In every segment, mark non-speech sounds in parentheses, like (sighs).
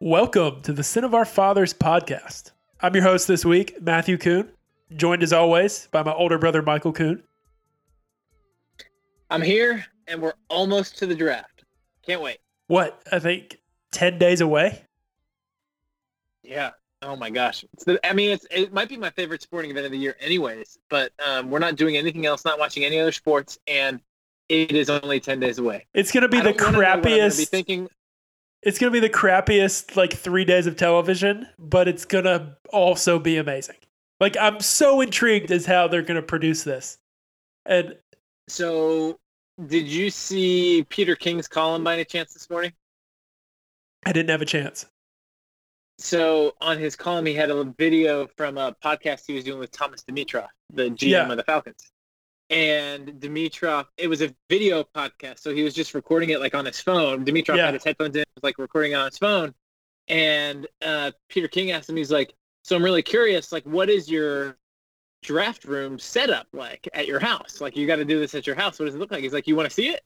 Welcome to the Sin of Our Fathers podcast. I'm your host this week, Matthew Kuhn, joined as always by my older brother, Michael Kuhn. I'm here, and we're almost to the draft. Can't wait. What, I think 10 days away? Yeah. Oh my gosh. It's the, I mean, it's, it might be my favorite sporting event of the year, anyways. But um, we're not doing anything else, not watching any other sports, and it is only ten days away. It's gonna be I the don't wanna know what I'm gonna crappiest. Be thinking. It's gonna be the crappiest like three days of television, but it's gonna also be amazing. Like I'm so intrigued as how they're gonna produce this, and So, did you see Peter King's column by any chance this morning? I didn't have a chance. So on his column, he had a video from a podcast he was doing with Thomas Dimitroff, the GM Yeah. of the Falcons. And Dimitroff, it was a video podcast, so he was just recording it like on his phone. Dimitroff Yeah. had his headphones in, was like recording on his phone. And uh, Peter King asked him, he's like, "So I'm really curious, like, what is your draft room setup like at your house? Like, you got to do this at your house. What does it look like?" He's like, "You want to see it?"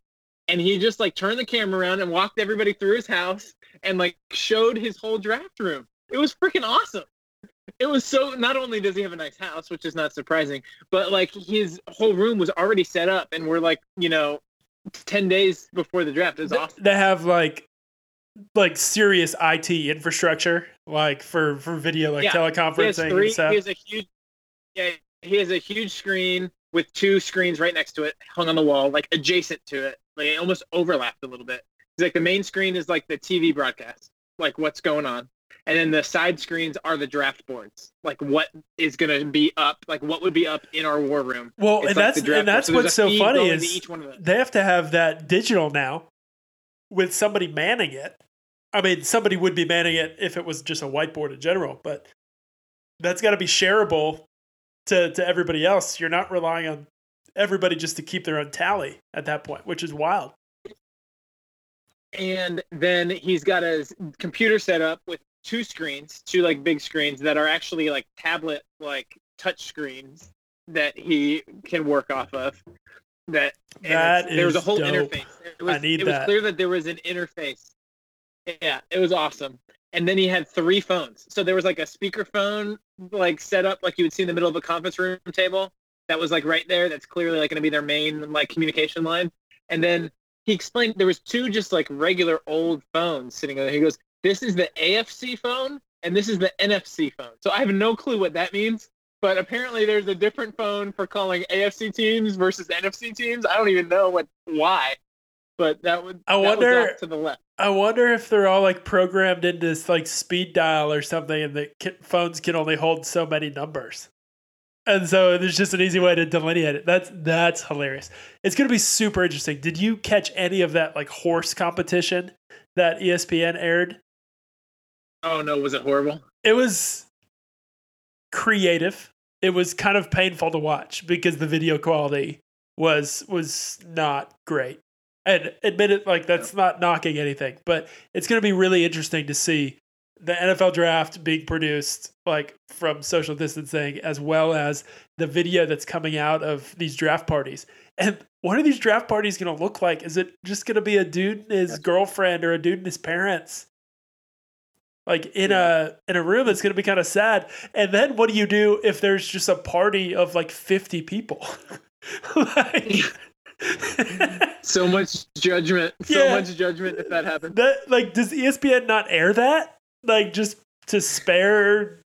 And he just like turned the camera around and walked everybody through his house and like showed his whole draft room. It was freaking awesome. It was so not only does he have a nice house, which is not surprising, but like his whole room was already set up and we're like, you know, 10 days before the draft. is awesome. They have like like serious IT infrastructure, like for for video, like Yeah. He has teleconferencing three, and stuff. he has a huge yeah, he has a huge screen with two screens right next to it, hung on the wall, like adjacent to it. Like it almost overlapped a little bit. It's like the main screen is like the TV broadcast, like what's going on. And then the side screens are the draft boards, like what is going to be up, like what would be up in our war room. well, and like that's and that's board. there's what's so funny is each one of them. they have to have that digital now with somebody manning it. I mean, somebody would be manning it if it was just a whiteboard in general, but that's got to be shareable to to everybody else. You're not relying on everybody just to keep their own tally at that point, which is wild. and then he's got his computer set up with two screens, two like big screens that are actually like tablet like touch screens that he can work off of. That That it's- there was a whole dope. interface. It was, I need it was clear that there was an interface. Yeah, it was awesome. And then he had three phones. So there was like a speakerphone like set up like you would see in the middle of a conference room table that was like right there. That's clearly like going to be their main like communication line. And then he explained there was two just like regular old phones sitting there. He goes, "This is the AFC phone and this is the NFC phone." So I have no clue what that means, but apparently there's a different phone for calling AFC teams versus NFC teams. I don't even know what why, but that would I that wonder- to the left. I wonder if they're all like programmed into this like speed dial or something, and the phones can only hold so many numbers, and so there's just an easy way to delineate it. That's that's hilarious. It's gonna be super interesting. Did you catch any of that like horse competition that ESPN aired? Oh no, was it horrible? It was creative. It was kind of painful to watch because the video quality was was not great. And admit it, like that's not knocking anything, but it's going to be really interesting to see the NFL draft being produced like from social distancing as well as the video that's coming out of these draft parties. And what are these draft parties going to look like? Is it just going to be a dude and his girlfriend or a dude and his parents? Like in a in a room that's going to be kind of sad. And then what do you do if there's just a party of like 50 people? (laughs) like (laughs) So much judgment. So much judgment if that happens that like does ESPN not air that? Like just to spare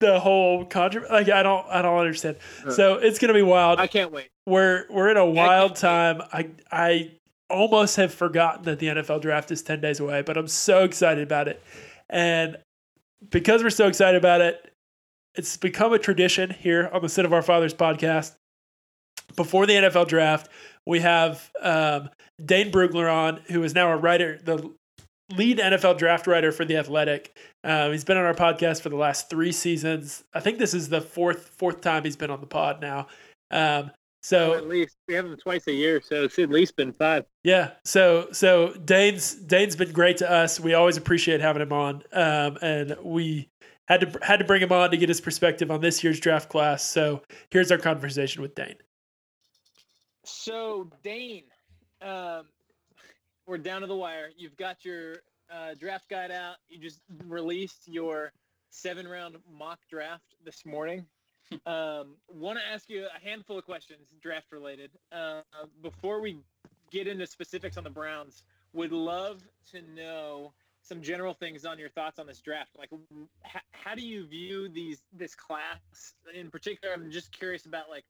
the whole controversy? Like I don't I don't understand. Uh, so it's gonna be wild. I can't wait. we're we're in a wild can't time. I I almost have forgotten that the NFL draft is ten days away, but I'm so excited about it. And because we're so excited about it, it's become a tradition here on the Sin of Our Fathers podcast. Before the NFL draft, we have um, Dane Brugler on, who is now a writer, the lead NFL draft writer for the Athletic. Um, he's been on our podcast for the last three seasons. I think this is the fourth fourth time he's been on the pod now. Um, so at least we have them twice a year, so it's at least been five. yeah, so so Dane's Dane's been great to us. We always appreciate having him on, um, and we had to had to bring him on to get his perspective on this year's draft class. So here's our conversation with Dane. So Dane, um, we're down to the wire. You've got your uh, draft guide out. You just released your seven round mock draft this morning. Um, Want to ask you a handful of questions, draft related. Uh, before we get into specifics on the Browns, would love to know some general things on your thoughts on this draft. Like, how do you view these this class in particular? I'm just curious about like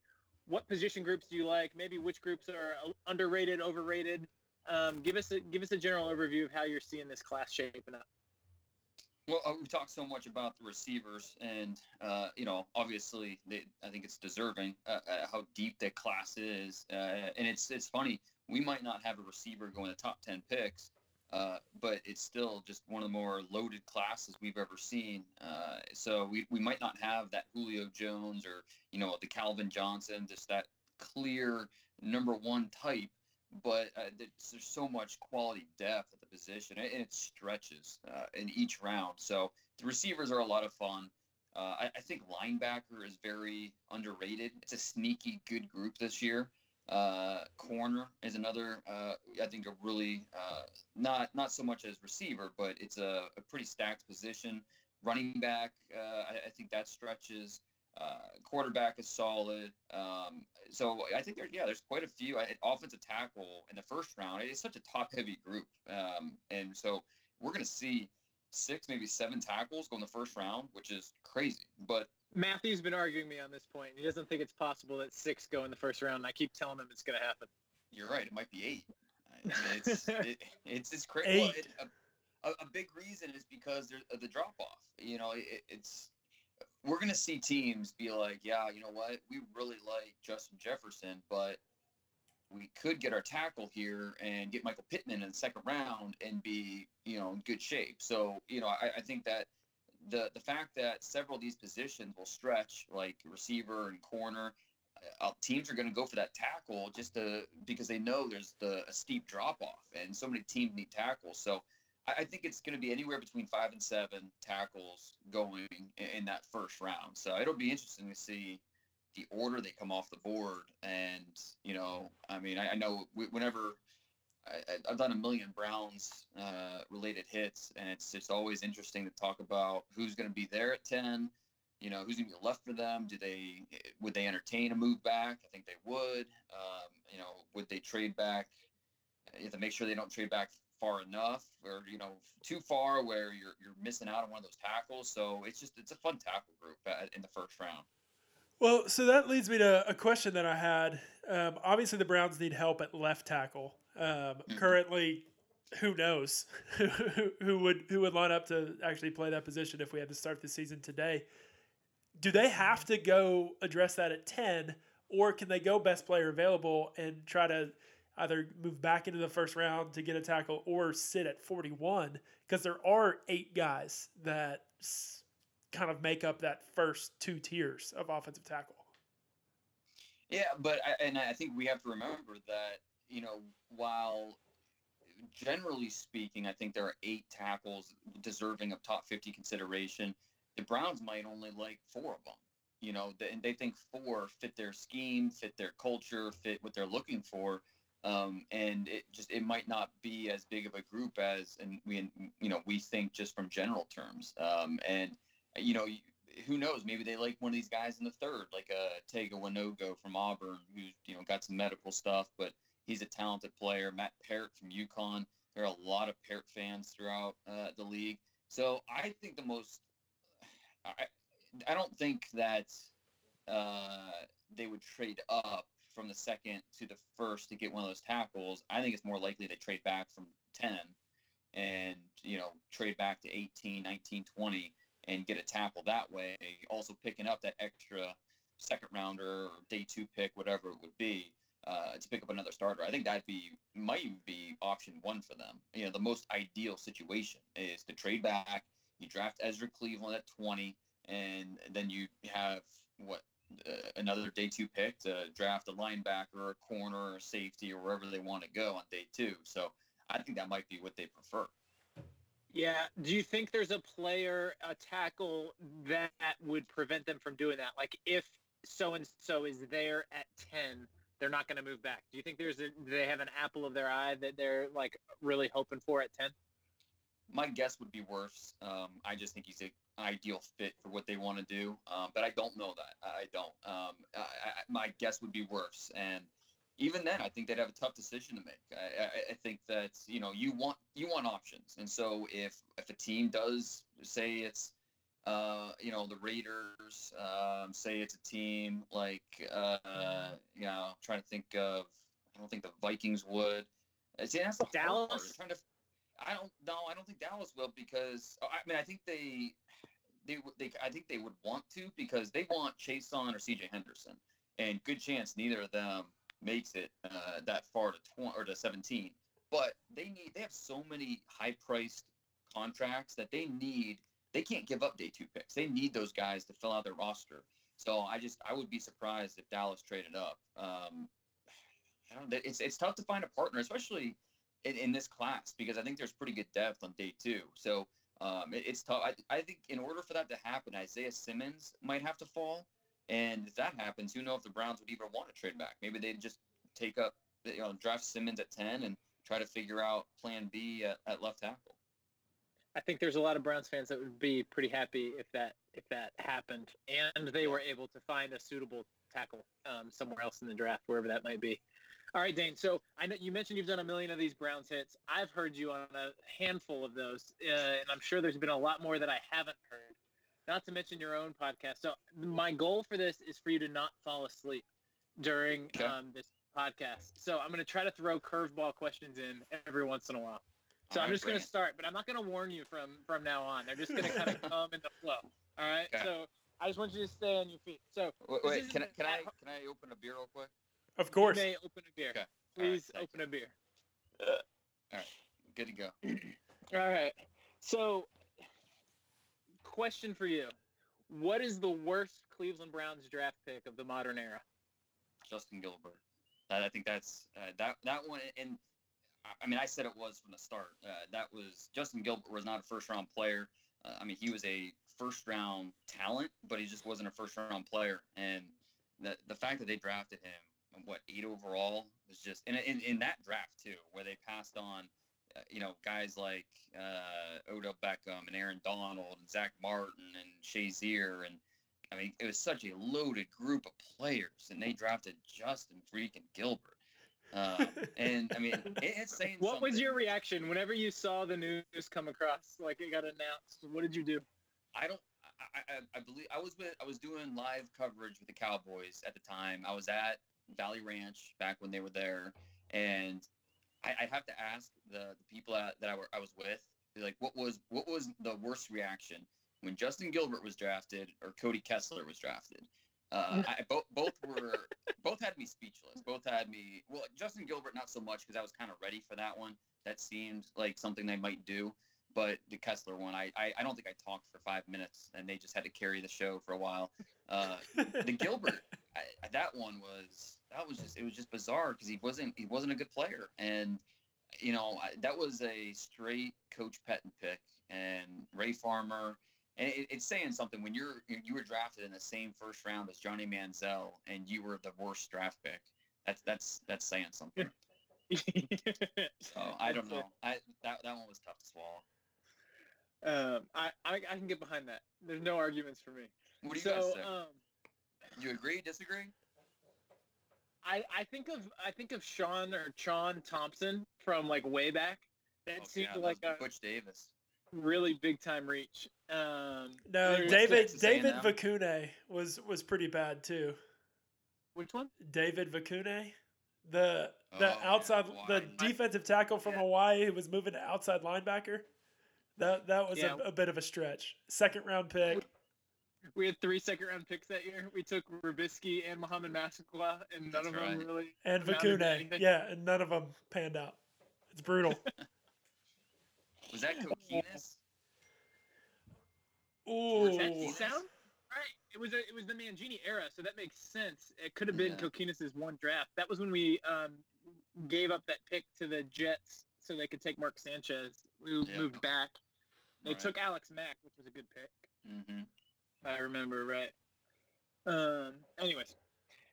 what position groups do you like? Maybe which groups are underrated, overrated. Um, give us a give us a general overview of how you're seeing this class shaping up. Well, uh, we talked so much about the receivers, and uh, you know, obviously, they, I think it's deserving uh, uh, how deep that class is, uh, and it's it's funny. We might not have a receiver going the top ten picks, uh, but it's still just one of the more loaded classes we've ever seen. so we, we might not have that Julio Jones or you know the Calvin Johnson, just that clear number one type but there's so much quality depth position, and it stretches uh, in each round. So the receivers are a lot of fun. Uh, I, I, think linebacker is very underrated. It's a sneaky good group this year. Uh, corner is another. Uh, I think a really uh, not not so much as receiver, but it's a, a pretty stacked position. Running back, I, I think that stretches. Uh, quarterback is solid. Um, so I think there, yeah, there's quite a few. I, offensive tackle in the first round. It's such a top-heavy group, um, and so we're going to see six, maybe seven tackles go in the first round, which is crazy. But Matthew's been arguing me on this point. He doesn't think it's possible that six go in the first round. And I keep telling him it's going to happen. You're right. It might be eight. It's (laughs) it, it's it's crazy. Well, it, a, a, big reason is because there's the drop off. You know, it, it's we're going to see teams be like, yeah, you know what? We really like Justin Jefferson, but we could get our tackle here and get Michael Pittman in the second round and be, you know, in good shape. So, you know, I, I think that the the fact that several of these positions will stretch, like receiver and corner, uh, teams are going to go for that tackle just to because they know there's the a steep drop off, and so many teams need tackles. So I think it's going to be anywhere between five and seven tackles going in that first round. So it'll be interesting to see the order they come off the board. And, you know, I mean, I, know whenever I, have done a million Browns uh, related hits, and it's just always interesting to talk about who's going to be there at 10. You know, who's going to be left for them? Do they would they entertain a move back? I think they would. Um, you know, would they trade back? You have to make sure they don't trade back far enough or you know too far where you're you're missing out on one of those tackles. So it's just it's a fun tackle group in the first round. Well so that leads me to a question that i had. Um, obviously the browns need help at left tackle. Um, mm-hmm. currently who knows? (laughs) Who would who would line up to actually play that position if we had to start the season today? Do they have to go address that at 10 or can they go best player available and try to either move back into the first round to get a tackle or sit at 41 because there are eight guys that kind of make up that first two tiers of offensive tackle. Yeah, but I, and I think we have to remember that you know while generally speaking, I think there are eight tackles deserving of top 50 consideration. The Browns might only like four of them. You know, and they think four fit their scheme, fit their culture, fit what they're looking for um, and it just it might not be as big of a group as and we you know we think just from general terms. Um, and you know who knows? Maybe they like one of these guys in the third like a uh, Tega Wanogho from Auburn who's you know got some medical stuff but he's a talented player. Matt Peart from UConn. There are a lot of Peart fans throughout uh, the league. So I think the most I I don't think that uh, they would trade up from the second to the first to get one of those tackles, I think it's more likely to trade back from 10 and, you know, trade back to 18, 19, 20 and get a tackle that way. Also picking up that extra second rounder or day two pick, whatever it would be, uh, to pick up another starter. I think that'd be might be option one for them. You know, the most ideal situation is to trade back. You draft Ezra Cleveland at 20, and then you have what uh, another day two pick to draft a linebacker a corner or a safety or wherever they want to go on day two. So I think that might be what they prefer. Yeah. Do you think there's a player, a tackle that would prevent them from doing that? Like if so and so is there at 10, they're not going to move back. Do you think there's a, do they have an apple of their eye that they're like really hoping for at 10? my guess would be Wirfs. Um, I just think he's an ideal fit for what they want to do, um, but I don't know that. I don't. Um, I, I, my guess would be Wirfs, and even then, I think they'd have a tough decision to make. I, I, think that you know you want you want options, and so if if a team does say it's uh, you know the Raiders, um, say it's a team like uh, you know trying to think of I don't think the Vikings would. See, that's the hard part, is Dallas? Trying to, I don't know. I don't think Dallas will because oh, I mean I think they they they I think they would want to because they want Chaisson or C.J. Henderson, and good chance neither of them makes it uh, that far to 20 or to 17. But they need they have so many high priced contracts that they need they can't give up day two picks. They need those guys to fill out their roster. So I just I would be surprised if Dallas traded up. Um, I don't. It's it's tough to find a partner, especially in, in this class, because I think there's pretty good depth on day two. So um, it, it's tough. I, I think in order for that to happen, Isaiah Simmons might have to fall, and if that happens, who knows if the Browns would even want to trade back? Maybe they'd just take up, you know, draft Simmons at ten and try to figure out Plan B at, at left tackle. I think there's a lot of Browns fans that would be pretty happy if that if that happened, and they were able to find a suitable tackle um, somewhere else in the draft, wherever that might be. All right, Dane. So I know you mentioned you've done a million of these Browns hits. I've heard you on a handful of those, uh, and I'm sure there's been a lot more that I haven't heard. Not to mention your own podcast. So my goal for this is for you to not fall asleep during Okay. um, this podcast. So I'm going to try to throw curveball questions in every once in a while. So I'm just going to start, but I'm not going to warn you from from now on. They're just going to kind of (laughs) come in the flow. All right. Okay. So I just want you to stay on your feet. So Wait, wait can I can I can I open a beer real quick? Of course. you may open a beer. Okay. All right, Please thank open a beer. All right. Good to go. All right. So, question for you: What is the worst Cleveland Browns draft pick of the modern era? Justin Gilbert. That, I think that's uh, that that one. And I- I mean, I said it was from the start. Uh, that was Justin Gilbert was not a first round player. Uh, I mean, he was a first round talent, but he just wasn't a first round player. And the the fact that they drafted him, what eight overall, was just in in, in that draft too, where they passed on. Uh, you know, guys like uh, Odell Beckham and Aaron Donald and Zack Martin and Shazier and I mean, it was such a loaded group of players, and they drafted Justin freaking Gilbert. Um, and I mean, it, it's (laughs) saying What was your reaction whenever you saw the news come across, like it got announced? What did you do? I don't. I, I, I believe I was with. I was doing live coverage with the Cowboys at the time. I was at Valley Ranch back when they were there, and I, I have to ask the, the people that, that I, were, I was with, like, what was what was the worst reaction when Justin Gilbert was drafted or Cody Kessler was drafted? Uh, I, both both were (laughs) both had me speechless. Both had me. Well, Justin Gilbert not so much because I was kind of ready for that one. That seemed like something they might do. But the Kessler one, I, I, I don't think I talked for five minutes, and they just had to carry the show for a while. Uh, the Gilbert, (laughs) I, that one was that was just it was just bizarre because he wasn't he wasn't a good player, and you know I, that was a straight Coach Pettine pick, and Ray Farmer, and it, it's saying something when you're you were drafted in the same first round as Johnny Manziel, and you were the worst draft pick. That's that's that's saying something. (laughs) So I don't know. I that that one was tough to swallow. Um, I, I I can get behind that. There's no arguments for me. What do you so, guys say? um, you agree? Disagree? I, I think of I think of Sean or Sean Thompson from like way back. That Oh, seemed yeah, like a was Butch Davis. really big time reach. Um, No, David David Veikune was was pretty bad too. Which one? David Veikune, the Oh, the yeah, outside the defensive tackle from Yeah. Hawaii who was moving to outside linebacker. That that was Yeah. a, a bit of a stretch. Second round pick. We had three second round picks that year. We took Robiskie and Mohamed Massaquoi, and none That's of them really. And amounted to Veikune. anything. Yeah, and none of them panned out. It's brutal. (laughs) Was that Kokinis? Ooh. Does that sound right? It was a, it was the Mangini era, so that makes sense. It could have been Yeah. Kokinis's one draft. That was when we um, gave up that pick to the Jets so they could take Mark Sanchez. We Yeah. moved back. They Right. took Alex Mack, which was a good pick. Mm-hmm. If I remember right. Um. Anyways,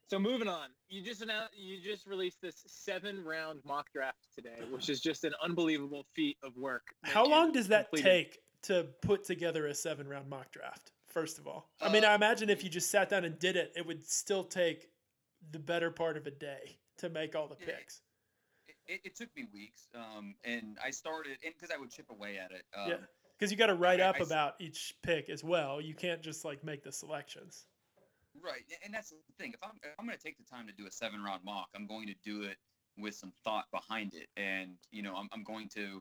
So moving on, you just announced, you just released this seven round mock draft today, which is just an unbelievable feat of work. How long does that completed. take to put together a seven round mock draft? First of all, I mean, Uh, I imagine if you just sat down and did it, it would still take the better part of a day to make all the picks. It, it took me weeks, um, and I started because I would chip away at it. Um, Yeah. Because you got to write up I about each pick as well. You can't just like make the selections. Right, and that's the thing. If I'm if I'm going to take the time to do a seven round mock, I'm going to do it with some thought behind it, and you know, I'm I'm going to,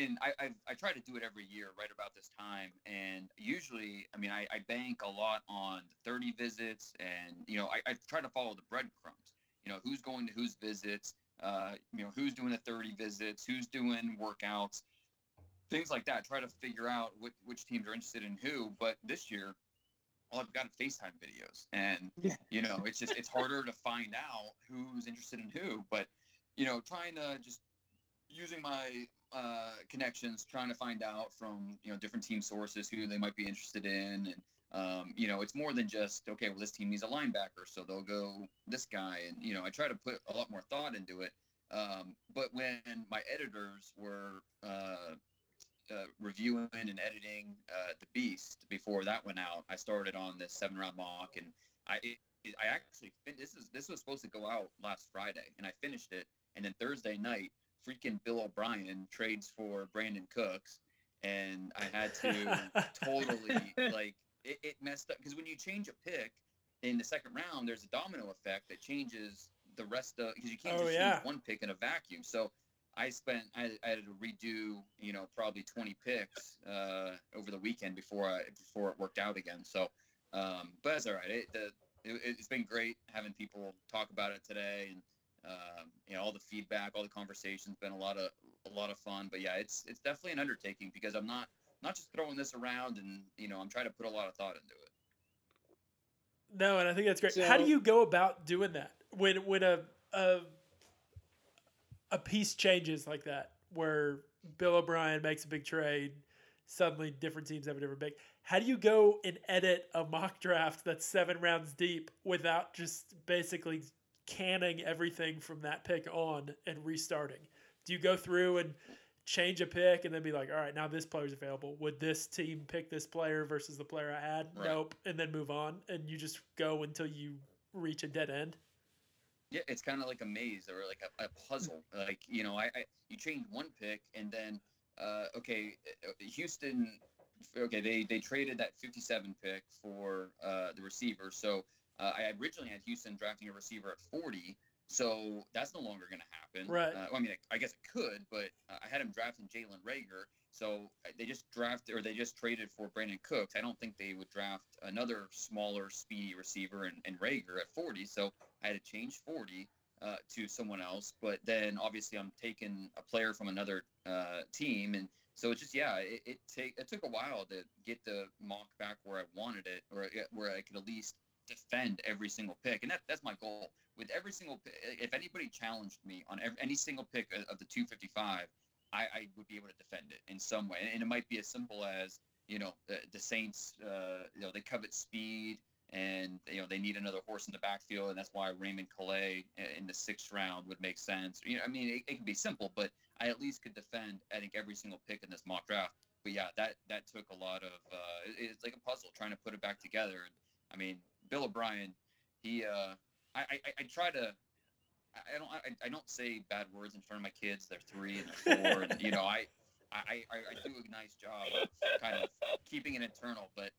and I I, I try to do it every year right about this time, and usually, I mean, I, I bank a lot on 30 visits, and you know, I, I try to follow the breadcrumbs. You know, who's going to whose visits, uh, you know, who's doing the 30 visits, who's doing workouts, things like that. Try to figure out which, which teams are interested in who. But this year, all I've got are FaceTime videos, and Yeah. you know, it's just it's harder to find out who's interested in who. But you know, trying to just using my uh, connections, trying to find out from you know different team sources who they might be interested in, and um, you know, it's more than just okay. Well, this team needs a linebacker, so they'll go this guy, and you know, I try to put a lot more thought into it. Um, but when my editors were uh, uh, reviewing and editing uh, the Beast before that went out, I started on this seven round mock, and I it, I actually fin- this is this was supposed to go out last Friday, and I finished it, and then Thursday night, freaking Bill O'Brien trades for Brandin Cooks, and I had to (laughs) totally (laughs) like it, it messed up because when you change a pick in the second round, there's a domino effect that changes the rest of because you can't Oh, just yeah. one pick in a vacuum. So I spent I, I had to redo you know probably 20 picks uh, over the weekend before I before it worked out again. So um, but that's all right. It, the, it, it's been great having people talk about it today and um, you know all the feedback, all the conversations. Been a lot of a lot of fun. But yeah, it's it's definitely an undertaking because I'm not not just throwing this around and you know I'm trying to put a lot of thought into it. No, and I think that's great. How do you go about doing that when when a a a piece changes like that, where Bill O'Brien makes a big trade, suddenly different teams have a different pick. How do you go and edit a mock draft that's seven rounds deep without just basically canning everything from that pick on and restarting? Do you go through and change a pick and then be like, all right, now this player's available. Would this team pick this player versus the player I had? Right. Nope. And then move on. And you just go until you reach a dead end. Yeah, it's kind of like a maze or like a, a puzzle. Like you know, I, I you change one pick and then uh, okay, uh, Houston. Okay, they they traded that 57 pick for uh, the receiver. So uh, I originally had Houston drafting a receiver at 40. So that's no longer going to happen. Right. Uh, well, I mean, I, I guess it could, but uh, I had him drafting Jalen Reagor. So uh, they just drafted or they just traded for Brandin Cooks. I don't think they would draft another smaller, speedy receiver and, and Reagor at 40. So I had to change 40 uh, to someone else. But then obviously I'm taking a player from another uh, team, and so it's just yeah, it, it take it took a while to get the mock back where I wanted it, or where I could at least defend every single pick, and that, that's my goal. With every single, pi- if anybody challenged me on every, any single pick of the 255, I, I would be able to defend it in some way, and it might be as simple as you know the, the Saints, uh, you know they covet speed and you know they need another horse in the backfield, and that's why Raymond Calais in the sixth round would make sense. You know, I mean, it, it can be simple, but I at least could defend. I think every single pick in this mock draft. But yeah, that that took a lot of. Uh, it- it's like a puzzle trying to put it back together. And I mean, Bill O'Brien, he. Uh, I, I I try to. I don't I, I don't say bad words in front of my kids. They're three and four, and you know I. I, I, I do a nice job of kind of keeping it internal, but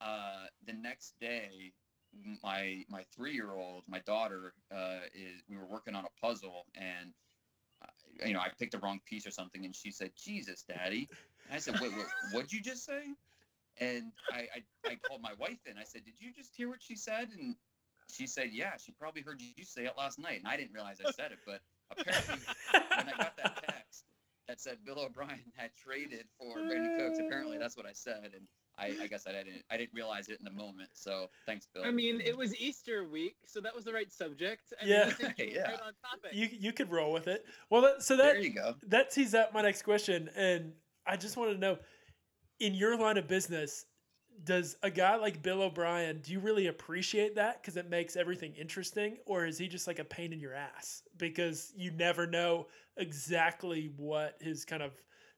uh, the next day, my my three year old, my daughter, uh, is we were working on a puzzle, and uh, you know I picked the wrong piece or something, and she said, "Jesus, Daddy," and I said, "Wait, what? What'd you just say?" And I, I I called my wife in. I said, "Did you just hear what she said?" And she said, "Yeah, she probably heard you say it last night." And I didn't realize I said it, but apparently (laughs) when I got that text that said Bill O'Brien (laughs) had traded for Brandin Cooks, apparently that's what I said, and I, I guess I didn't I didn't realize it in the moment. So thanks, Bill. I mean, it was Easter week, so that was the right subject. I Yeah. mean, (laughs) you Yeah. right on topic. You you could roll with it. Well, that, so there you go. that tees up my next question, and I just want to know, in your line of business, does a guy like Bill O'Brien, do you really appreciate that because it makes everything interesting? Or is he just like a pain in your ass because you never know exactly what his kind of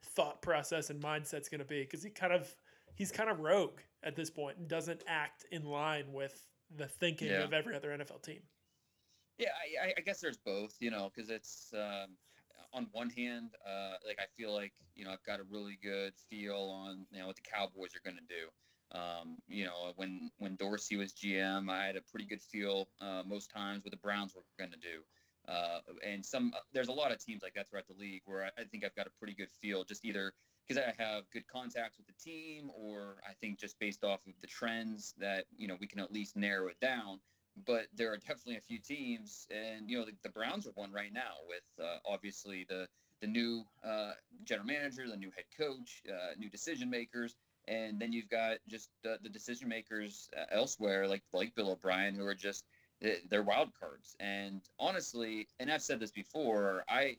thought process and mindset's going to be? Because he kind of, he's kind of rogue at this point and doesn't act in line with the thinking Yeah. of every other NFL team. Yeah, I, I- I guess there's both, you know, because it's um, on one hand, uh, like I feel like you know I've got a really good feel on you know what the Cowboys are going to do. Um, you know, when when Dorsey was GM, I had a pretty good feel uh, most times what the Browns were going to do. Uh, and some there's a lot of teams like that throughout the league where I, I think I've got a pretty good feel, just either because I have good contacts with the team, or I think just based off of the trends that you know we can at least narrow it down but there are definitely a few teams, and you know the, the Browns are one right now with uh, obviously the the new uh, general manager, the new head coach, uh, new decision makers, and then you've got just uh, the decision makers uh, elsewhere, like like Bill O'Brien, who are just they're wild cards. And honestly, and I've said this before, I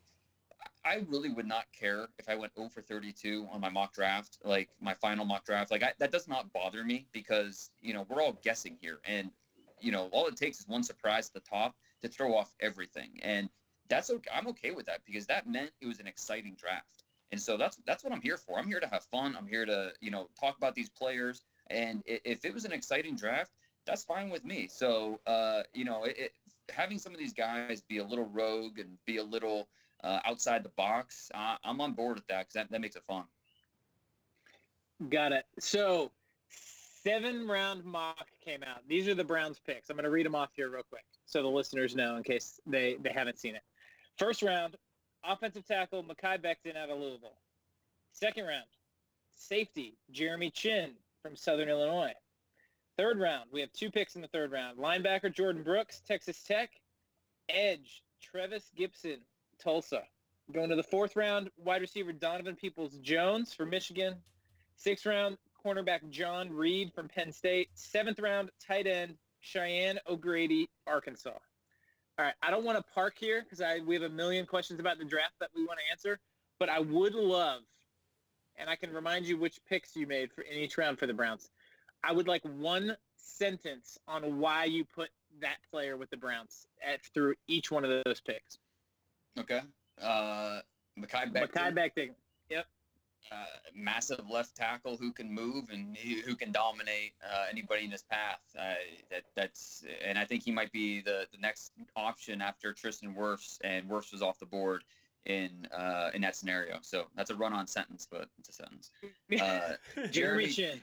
I really would not care if I went 0 for 32 on my mock draft, like my final mock draft. Like I, that does not bother me because you know we're all guessing here, and you know all it takes is one surprise at the top to throw off everything, and that's okay. I'm okay with that because that meant it was an exciting draft, and so that's that's what I'm here for. I'm here to have fun. I'm here to you know talk about these players, and if it was an exciting draft, that's fine with me. So uh, you know, it, it, having some of these guys be a little rogue and be a little uh, outside the box, uh, I'm on board with that because that, that makes it fun. Got it. So, seven round mock came out. These are the Browns picks. I'm going to read them off here real quick so the listeners know in case they, they haven't seen it. First round, offensive tackle Mekhi Becton out of Louisville. Second round, safety Jeremy Chinn from Southern Illinois. Third round, we have two picks in the third round. Linebacker Jordyn Brooks, Texas Tech. Edge Trevis Gibson, Tulsa. Going to the fourth round, wide receiver Donovan Peoples Jones from Michigan. Sixth round, cornerback John Reid from Penn State. Seventh round, tight end Cheyenne O'Grady, Arkansas. All right, I don't want to park here because I we have a million questions about the draft that we want to answer, but I would love, and I can remind you which picks you made for in each round for the Browns. I would like one sentence on why you put that player with the Browns at, through each one of those picks. Okay. Uh, Mekhi Becton, Mekhi Becton. Uh, massive left tackle who can move and who can dominate uh, anybody in his path. Uh, that that's and I think he might be the, the next option after Tristan Wirfs and Wirfs was off the board in uh, in that scenario. So that's a run-on sentence, but it's a sentence. (laughs) Uh, Jeremy Chinn.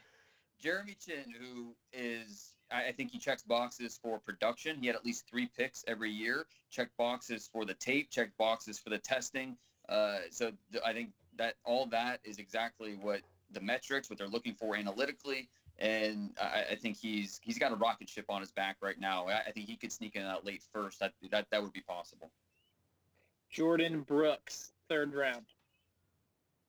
Jeremy Chinn, who is, I I think he checks boxes for production. He had at least three picks every year. Checked boxes for the tape. Checked boxes for the testing. Uh, so th- I think that all that is exactly what the metrics, what they're looking for analytically, and I, I think he's he's got a rocket ship on his back right now. I, I think he could sneak in that late first. That that that would be possible. Jordyn Brooks, third round.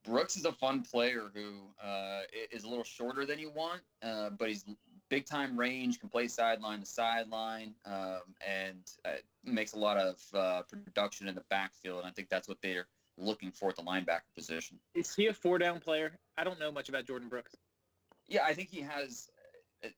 Brooks is a fun player who uh, is a little shorter than you want, uh, but he's big time range, can play sideline to sideline, um, and uh, makes a lot of uh, production in the backfield. And I think that's what they're looking for at the linebacker position. Is he a four down player? I don't know much about Jordyn Brooks. Yeah, I think he has.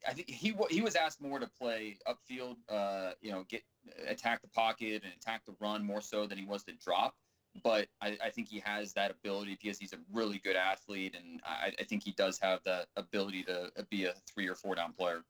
I think he he was asked more to play upfield, uh, you know, get attack the pocket and attack the run more so than he was to drop. But I, I think he has that ability because he's a really good athlete, and I, I think he does have the ability to be a three or four down player.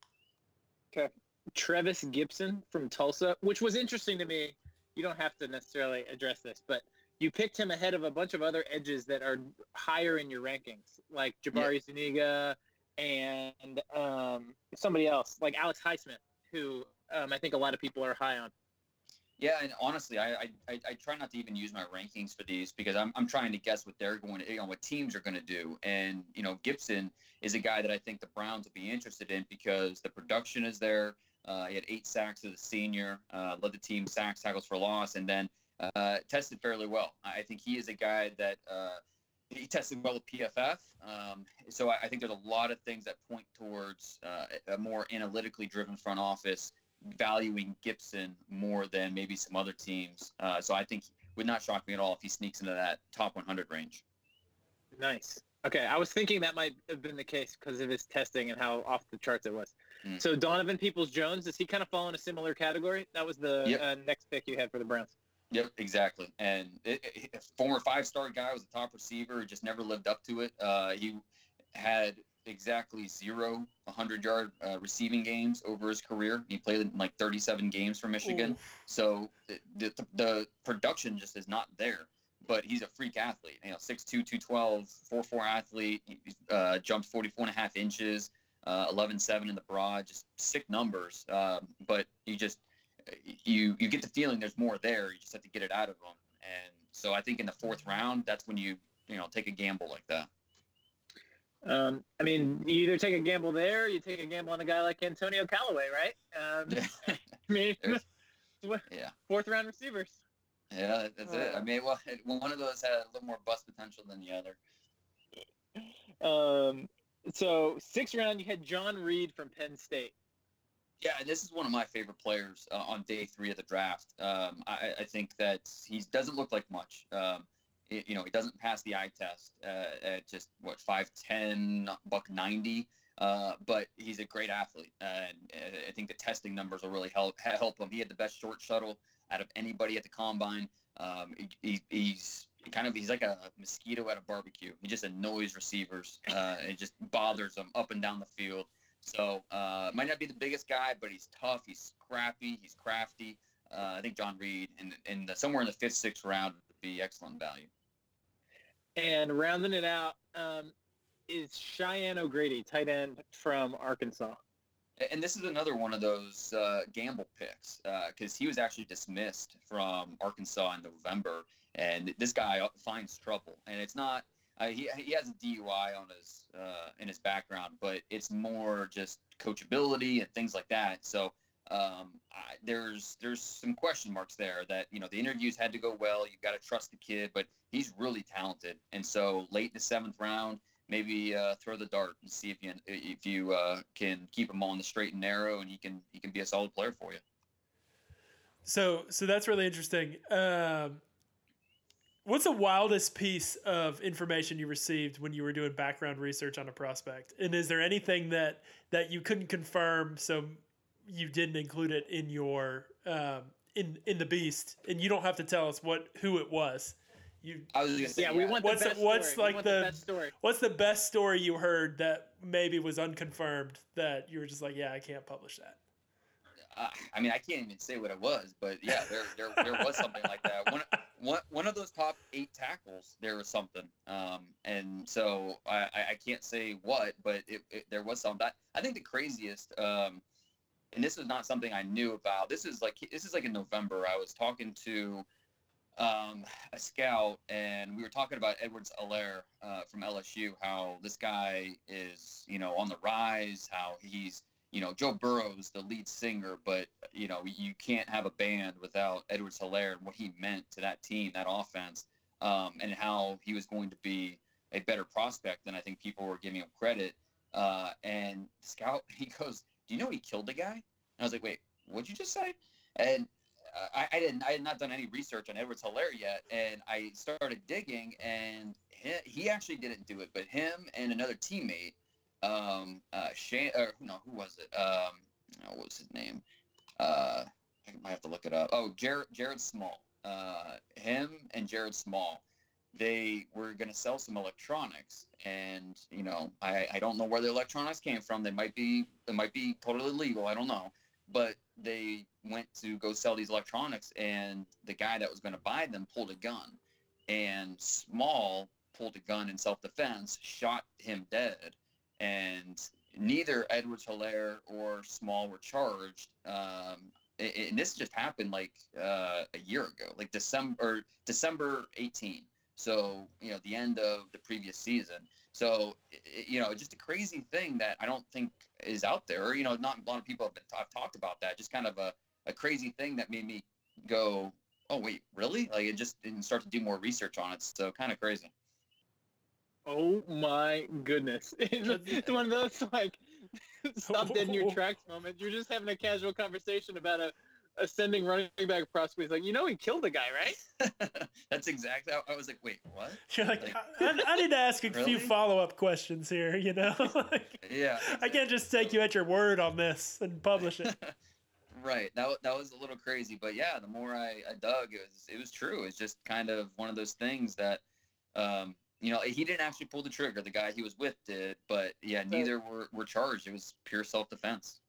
Okay. Trevis Gibson from Tulsa, which was interesting to me. You don't have to necessarily address this, but you picked him ahead of a bunch of other edges that are higher in your rankings, like Jabari Zuniga and um, somebody else, like Alex Highsmith, who um, I think a lot of people are high on. Yeah, and honestly, I, I I I try not to even use my rankings for these because I'm I'm trying to guess what they're going to, you know, what teams are going to do. And you know, Gibson is a guy that I think the Browns will be interested in because the production is there. Uh, he had eight sacks as a senior, uh, led the team sacks, tackles for loss, and then uh, tested fairly well. I think he is a guy that uh, he tested well at PFF. Um, so I, I think there's a lot of things that point towards uh, a more analytically driven front office valuing Gibson more than maybe some other teams. Uh, so I think would not shock me at all if he sneaks into that top 100 range. Nice. Okay, I was thinking that might have been the case because of his testing and how off the charts it was. Mm. So Donovan Peoples Jones, does he kind of fall in a similar category? That was the Yep. uh, next pick you had for the Browns. Yep, exactly. And it, it, a former five-star guy was a top receiver, just never lived up to it. Uh, he had exactly zero 100-yard uh, receiving games over his career. He played in like 37 games for Michigan. So the, the, the production just is not there. But he's a freak athlete. You know, 6'2", 212, 4'4 athlete. He uh, jumped 44 and a half inches, uh, 11'7 in the broad. Just sick numbers. Um, but he just you you get the feeling there's more there. You just have to get it out of them. And so I think in the fourth round, that's when you you know take a gamble like that. Um, I mean, you either take a gamble there, or you take a gamble on a guy like Antonio Callaway, right? Um, (laughs) I mean, (laughs) (laughs) Yeah. fourth round receivers. Yeah, that's it. I mean, well, one of those had a little more bust potential than the other. Um, so sixth round, you had John Reid from Penn State. Yeah, this is one of my favorite players uh, on day three of the draft. Um, I, I think that he doesn't look like much. Um, it- you know, he doesn't pass the eye test uh, at just what five ten, buck ninety. Uh, but he's a great athlete, and uh, I think the testing numbers will really help help him. He had the best short shuttle out of anybody at the combine. Um, he, he's kind of he's like a mosquito at a barbecue. He just annoys receivers. Uh, it just bothers them up and down the field. So uh, might not be the biggest guy, but he's tough. He's scrappy. He's crafty. Uh, I think John Reid in, in the, somewhere in the fifth, sixth round would be excellent value. And rounding it out um, is Cheyenne O'Grady, tight end from Arkansas. And this is another one of those uh, gamble picks because he was actually dismissed from Arkansas in November, and this guy finds trouble. And it's not uh, he he has a DUI on his uh, in his background, but it's more just coachability and things like that. So um, I, there's there's some question marks there that you know the interviews had to go well. You've got to trust the kid, but he's really talented. And so late in the seventh round, maybe uh, throw the dart and see if you if you uh, can keep him on the straight and narrow, and he can he can be a solid player for you. So so that's really interesting. Um, what's the wildest piece of information you received when you were doing background research on a prospect? And is there anything that that you couldn't confirm, so you didn't include it in your um, in in the beast? And you don't have to tell us what who it was. You I was gonna say, Yeah, we want What's the the- best what's story. Like want the- best story. what's the best story you heard that maybe was unconfirmed that you were just like, yeah, I can't publish that. Uh, I mean, I can't even say what it was, but yeah, there there, there was something like that. One, one one of those top eight tackles, there was something, um, and so I, I can't say what, but it, it, there was something. I, I think the craziest, um, and this is not something I knew about. This is like this is like in November. I was talking to um, a scout, and we were talking about Edwards Helaire uh, from LSU. How this guy is, you know, on the rise. How he's you know, Joe Burrow's the lead singer, but you know, you can't have a band without Edwards Helaire and what he meant to that team, that offense, um, and how he was going to be a better prospect than I think people were giving him credit. Uh, and Scout, (laughs) he goes, "Do you know he killed a guy?" And I was like, "Wait, what'd you just say?" And uh, I, I didn't, I had not done any research on Edwards Helaire yet, and I started digging, and he, he actually didn't do it, but him and another teammate um uh Shane or no who was it? Um what was his name? Uh I might have to look it up. Oh Jared Jared Small. Uh him and Jared Small. They were going to sell some electronics and you know I I don't know where the electronics came from. They might be it might be totally legal. I don't know. But they went to go sell these electronics and the guy that was going to buy them pulled a gun. And Small pulled a gun in self-defense shot him dead and neither Edwards Helaire or Small were charged. Um, and, this just happened like uh, a year ago, like December December 18. So you know the end of the previous season. So you know just a crazy thing that I don't think is out there. You know, not a lot of people have, been, have talked about that. Just kind of a, a crazy thing that made me go, oh wait, really? Like it just didn't start to do more research on it. So kind of crazy. Oh my goodness! (laughs) It's (laughs) one of those like (laughs) stop dead in your tracks moments. You're just having a casual conversation about a ascending running back prospect. He's like, you know, he killed the guy, right? That's exactly. I was like, wait, what? You're like, Like- I, I need to ask a few follow up questions here. You know, Like, Yeah. I can't just take you at your word on this and publish it. right. That that was a little crazy, but yeah, the more I, I dug, it was it was true. It's just kind of one of those things that, um, you know, he didn't actually pull the trigger. The guy he was with did, but yeah, neither were, were charged. It was pure self defense.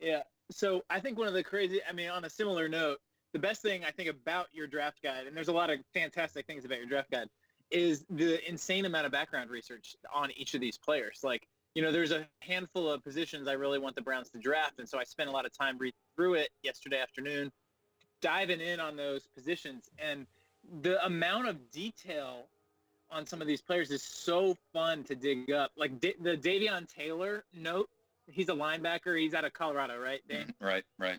Yeah. So I think one of the crazy, I mean, on a similar note, the best thing I think about your draft guide, and there's a lot of fantastic things about your draft guide, is the insane amount of background research on each of these players. Like, you know, there's a handful of positions I really want the Browns to draft, and so I spent a lot of time reading through it yesterday afternoon, diving in on those positions, and the amount of detail on some of these players is so fun to dig up. Like Da- the Davion Taylor note he's a linebacker. He's out of Colorado, right? Dan? Right. Right.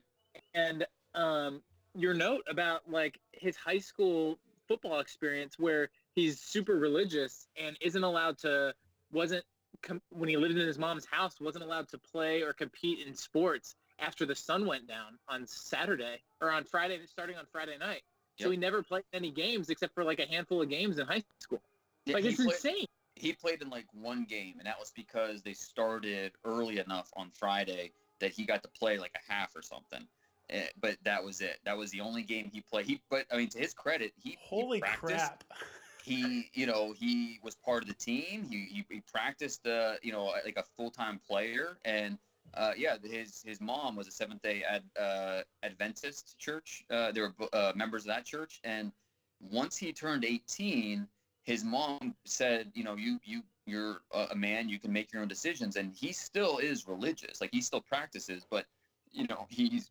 And um, your note about like his high school football experience, where he's super religious and isn't allowed to, wasn't com- when he lived in his mom's house, wasn't allowed to play or compete in sports after the sun went down on Saturday or on Friday, starting on Friday night. So he never played any games except for like a handful of games in high school. Yeah, Like he it's played- insane. he played in like one game, and that was because they started early enough on Friday that he got to play like a half or something. Eh, but that was it. That was the only game he played. He, but I mean, to his credit, he he Holy practiced. crap! (laughs) He, you know, he was part of the team. He he, he practiced, uh, you know, like a full time player, and uh, yeah, his his mom was a Seventh Day Ad, uh, Adventist church. Uh, they were uh, members of that church, and once he turned 18, his mom said, you know, you you you're a man, you can make your own decisions, and he still is religious, like he still practices, but you know, he's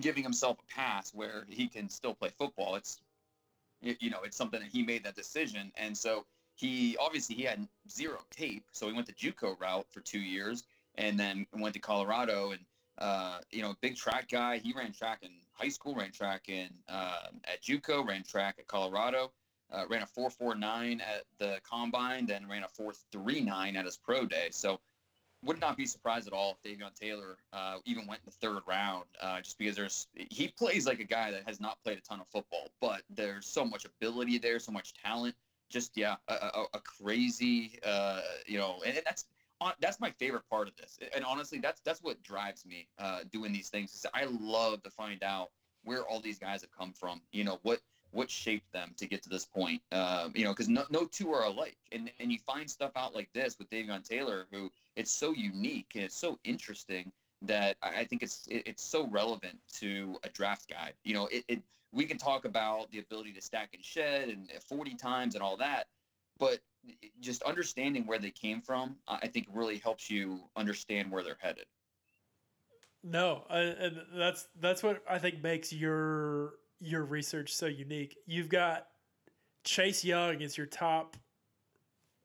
giving himself a pass where he can still play football. It's you know, it's something that he made that decision, and so he obviously he had zero tape, so he went the JUCO route for two years, and then went to Colorado, and uh, you know, big track guy. He ran track in high school, ran track in um, at JUCO, ran track at Colorado, uh, ran a 4.49 at the combine, then ran a 4.39 at his pro day. So would not be surprised at all if Davion Taylor uh, even went in the third round, uh, just because there's he plays like a guy that has not played a ton of football, but there's so much ability there, so much talent. Just yeah, a, a, a crazy, uh, you know, and that's that's my favorite part of this. And honestly, that's that's what drives me uh, doing these things. Is I love to find out where all these guys have come from. You know what what shaped them to get to this point. Um, you know, because no, no two are alike, and and you find stuff out like this with Davion Taylor, who it's so unique and it's so interesting that I think it's it, it's so relevant to a draft guide. You know, it, it we can talk about the ability to stack and shed and 40 times and all that, but just understanding where they came from, I think really helps you understand where they're headed. No, uh, and that's that's what I think makes your your research so unique. You've got Chase Young as your top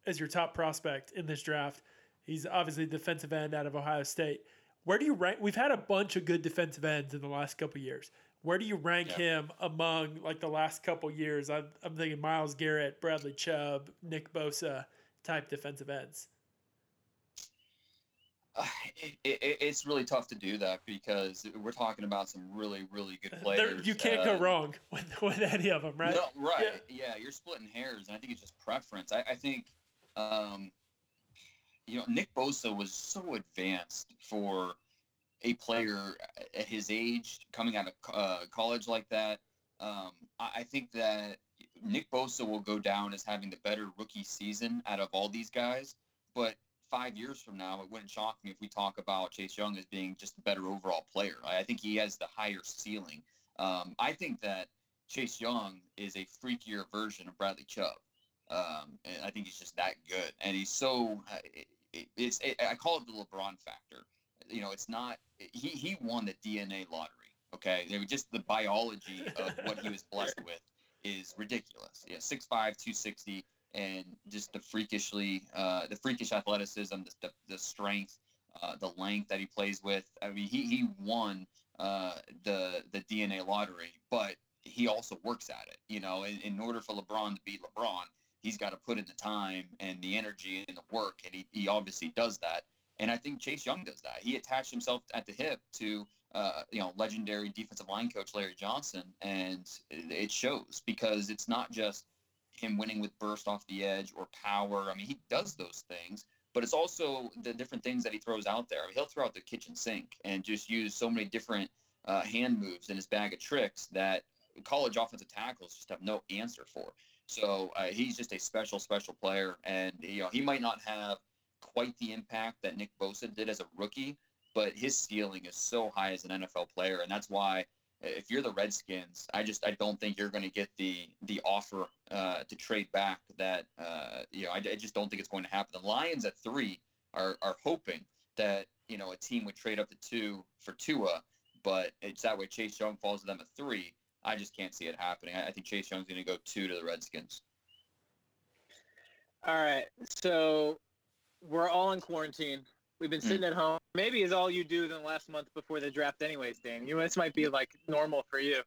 as your top prospect in this draft. He's obviously defensive end out of Ohio State. Where do you rank? We've had a bunch of good defensive ends in the last couple years. Where do you rank Yeah. him among like the last couple years? I'm, I'm thinking Myles Garrett, Bradley Chubb, Nick Bosa type defensive ends. (sighs) It, it, it's really tough to do that because we're talking about some really, really good There, players. you can't go Uh, wrong (laughs) with, with any of them, right? No, right. Yeah. you're splitting hairs, and I think it's just preference. I, I think, um, you know, Nick Bosa was so advanced for a player at his age coming out of uh, college like that. Um, I, I think that Nick Bosa will go down as having the better rookie season out of all these guys, but five years from now, it wouldn't shock me if we talk about Chase Young as being just a better overall player. I I think he has the higher ceiling. Um, I think that Chase Young is a freakier version of Bradley Chubb. Um, and I think he's just that good. And he's so, uh, it, it, it's, it, I call it the LeBron factor. You know, it's not, he, he won the DNA lottery. Okay. They were just the biology of what he was blessed (laughs) with is ridiculous. Yeah. 6'5, 260, and just the freakishly, uh, the freakish athleticism, the, the, strength, uh, the length that he plays with. I mean, he, he won uh, the the DNA lottery, but he also works at it. You know, in, in order for LeBron to be LeBron, he's got to put in the time and the energy and the work, and he, he obviously does that. And I think Chase Young does that. He attached himself at the hip to uh, you know, legendary defensive line coach Larry Johnson, and it shows because it's not just him winning with burst off the edge or power. I mean, he does those things, but it's also the different things that he throws out there. I mean, he'll throw out the kitchen sink and just use so many different uh, hand moves in his bag of tricks that college offensive tackles just have no answer for. So uh, he's just a special, special player, and you know he might not have quite the impact that Nick Bosa did as a rookie, but his ceiling is so high as an NFL player, and that's why if you're the Redskins, I just I don't think you're going to get the the offer uh, to trade back. That uh, you know I, I, just don't think it's going to happen. The Lions at three are are hoping that you know a team would trade up to two for Tua, but it's that way Chase Young falls to them at three. I just can't see it happening. I, I think Chase Young's going to go two to the Redskins. All right, so we're all in quarantine. We've been sitting mm. at home. Maybe is all you do the last month before the draft, anyways, Dan. You know, this might be like normal for you,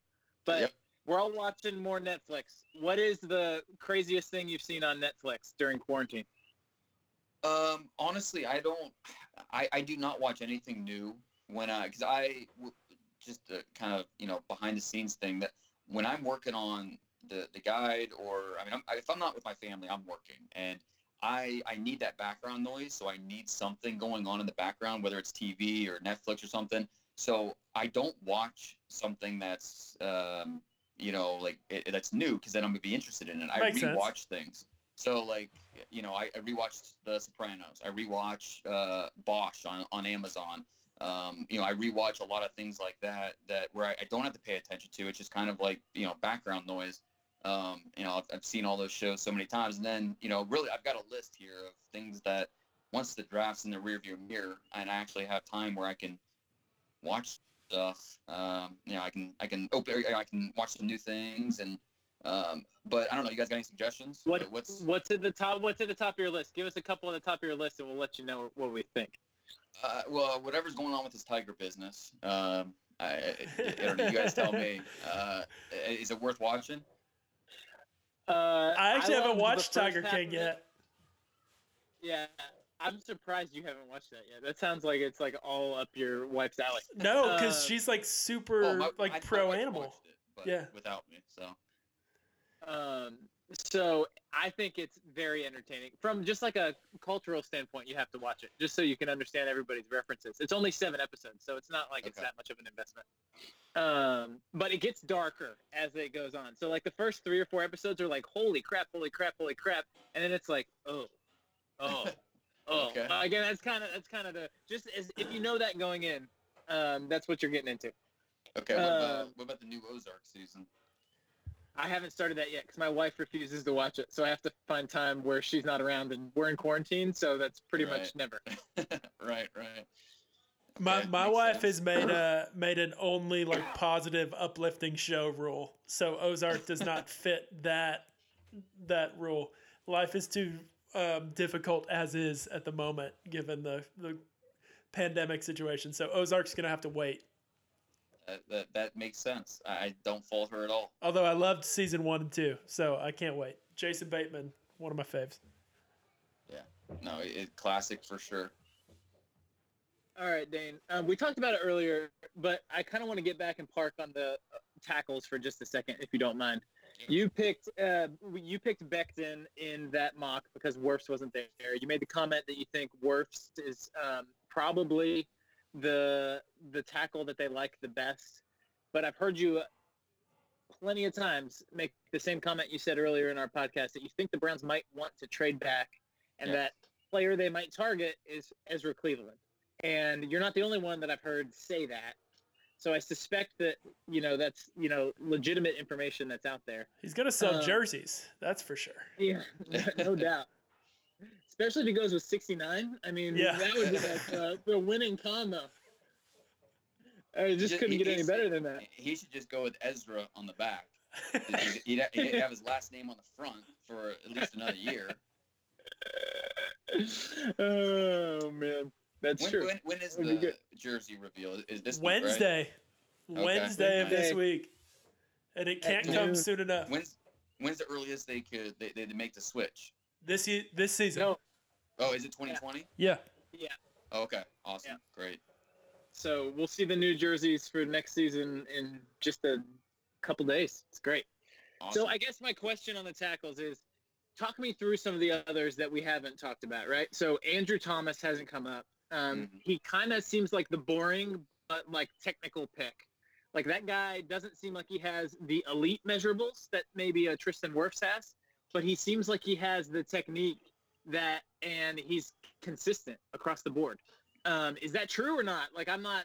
but yep. we're all watching more Netflix. What is the craziest thing you've seen on Netflix during quarantine? Um, honestly, I don't. I, I do not watch anything new when I because I just a kind of you know behind the scenes thing that when I'm working on the the guide or I mean I'm, if I'm not with my family, I'm working and I I need that background noise, so I need something going on in the background, whether it's TV or Netflix or something. So I don't watch something that's um, you know like it, that's new because then I'm gonna be interested in it. I Makes rewatch sense. things. So like you know I, I rewatched The Sopranos. I rewatch uh, Bosch on on Amazon. Um, you know I rewatch a lot of things like that that where I, I don't have to pay attention to. It's just kind of like you know background noise. Um, you know, I've, I've seen all those shows so many times, and then you know, really, I've got a list here of things that once the draft's in the rearview mirror, and I actually have time where I can watch stuff. Um, you know, I can I can open I can watch some new things, and um, but I don't know. You guys got any suggestions? What what's what's at the top? What's at the top of your list? Give us a couple at the top of your list, and we'll let you know what we think. Uh, well, whatever's going on with this tiger business. Um, I, I, I, don't know. You guys tell me. Uh, is it worth watching? Uh, I actually I haven't watched Tiger King yet. Yeah, I'm surprised you haven't watched that yet. That sounds like it's like all up your wife's alley. No, because uh, she's like super oh, my, like pro animal. It, yeah, without me, so. Um, so I think it's very entertaining. From just like a cultural standpoint, you have to watch it just so you can understand everybody's references. It's only seven episodes, so it's not like okay. it's that much of an investment. Um, but it gets darker as it goes on. So like the first three or four episodes are like, holy crap, holy crap, holy crap, and then it's like, oh, oh, (laughs) oh. okay. Again, that's kind of that's kind of the just as if you know that going in, um, that's what you're getting into. Okay. What, about, um, what about the new Ozark season? I haven't started that yet because my wife refuses to watch it. So I have to find time where she's not around, and we're in quarantine, so that's pretty right. much never. (laughs) right, right. My my wife sense. has made a (clears throat) made an only like positive, uplifting show rule. So Ozark does not (laughs) fit that that rule. Life is too um, difficult as is at the moment, given the the pandemic situation. So Ozark's gonna have to wait. That, that, that makes sense. I don't fault her at all. Although I loved season one and two, so I can't wait. Jason Bateman, one of my faves. Yeah, no, it, classic for sure. All right, Dane. Um, we talked about it earlier, but I kind of want to get back and park on the uh, tackles for just a second, if you don't mind. You picked uh, you picked Becton in that mock because Wirfs wasn't there. You made the comment that you think Wirfs is um, probably the the tackle that they like the best. But I've heard you plenty of times make the same comment you said earlier in our podcast that you think the Browns might want to trade back, and yes. that player they might target is Ezra Cleveland. And you're not the only one that I've heard say that. So I suspect that you know that's you know legitimate information that's out there. He's gonna sell um, jerseys, that's for sure. Yeah, (laughs) no doubt especially if he goes with 69. I mean, yeah. that would be like uh, (laughs) the winning combo. I just, couldn't he, get any better than that. He should just go with Ezra on the back. (laughs) he'd, he'd, he'd, have his last name on the front for at least another year. (laughs) oh man, that's when, true. When, when is the jersey reveal? Is this Wednesday? Week, right? Wednesday okay. of this week, and it can't come soon enough. When's when's the earliest they could they they make the switch? This this season. No, Oh, is it 2020? Yeah. Yeah. Oh, okay. Awesome. Yeah. Great. So we'll see the new jerseys for next season in just a couple days. It's great. Awesome. So I guess my question on the tackles is talk me through some of the others that we haven't talked about, right? So Andrew Thomas hasn't come up. Um, Mhm. He kind of seems like the boring but like technical pick. Like that guy doesn't seem like he has the elite measurables that maybe a Tristan Wirfs has, but he seems like he has the technique that and he's consistent across the board. Um, is that true or not? Like I'm not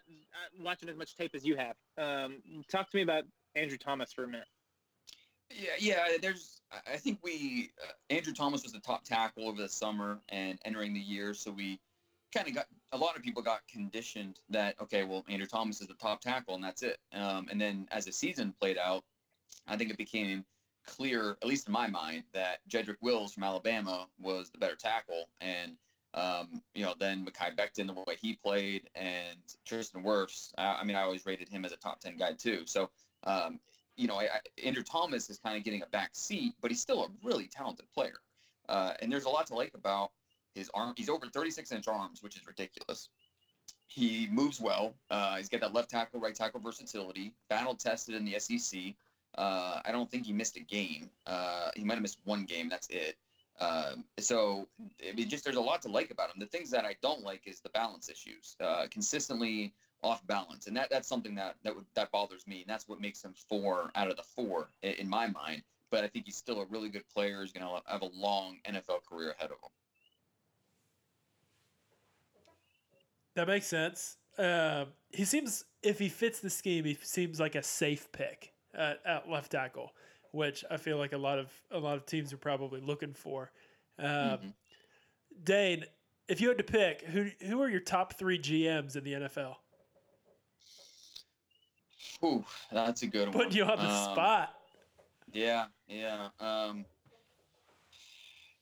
watching as much tape as you have. Um, talk to me about Andrew Thomas for a minute. Yeah, yeah. There's, I I think we, uh, Andrew Thomas was the top tackle over the summer and entering the year, so we kind of got a lot of people got conditioned that okay, well, Andrew Thomas is the top tackle and that's it. Um, and then as the season played out, I think it became clear, at least in my mind, that Jedrick Wills from Alabama was the better tackle, and um, you know, then Mekhi Becton, the way he played, and Tristan Wirfs. I, I mean, I always rated him as a top ten guy too. So. Um, you know, I, I, Andrew Thomas is kind of getting a back seat, but he's still a really talented player. Uh, and there's a lot to like about his arm. He's over 36 inch arms, which is ridiculous. He moves well. Uh, he's got that left tackle, right tackle versatility. Battle tested in the SEC. Uh, I don't think he missed a game. Uh, he might have missed one game. That's it. Um, so I mean, just there's a lot to like about him. The things that I don't like is the balance issues. Uh, consistently off balance, and that that's something that that would, that bothers me, and that's what makes him four out of the four in, in my mind. But I think he's still a really good player. He's going to have a long NFL career ahead of him. That makes sense. Uh, he seems, if he fits the scheme, he seems like a safe pick at, at left tackle, which I feel like a lot of a lot of teams are probably looking for. Um, Mhm. Dane, if you had to pick, who who are your top three GMs in the NFL? Ooh, that's a good one. Putting you on the Um, spot. Yeah, yeah. Um,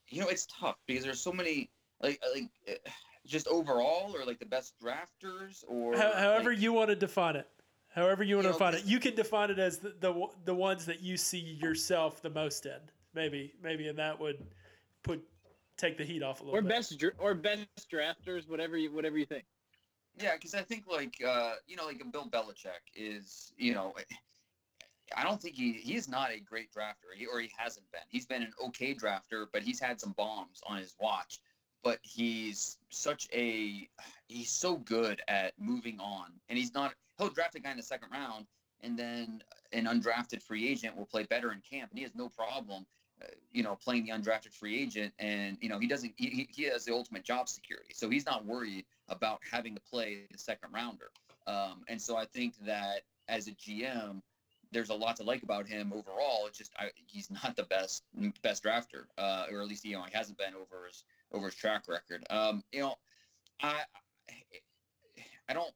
you know, it's tough because there's so many like like uh, just overall or like the best drafters or How, however like, you want to define it. However you want You to know, define it. You can define it as the, the the ones that you see yourself the most in. Maybe maybe and that would put take the heat off a little Or bit. best or best drafters, whatever you whatever you think. Yeah, because I think like uh, you know, like a Bill Belichick is you know, I don't think he he is not a great drafter, he, or he hasn't been. He's been an okay drafter, but he's had some bombs on his watch. But he's such a he's so good at moving on, and he's not. He'll draft a guy in the second round, and then an undrafted free agent will play better in camp, and he has no problem. Uh, you know, playing the undrafted free agent, and you know he doesn't. He, he- has the ultimate job security, so he's not worried about having to play the second rounder. Um, and so I think that as a GM, there's a lot to like about him overall. It's just I, he's not the best best drafter, uh, or at least you know he hasn't been over his over his track record. Um, you know, I I don't.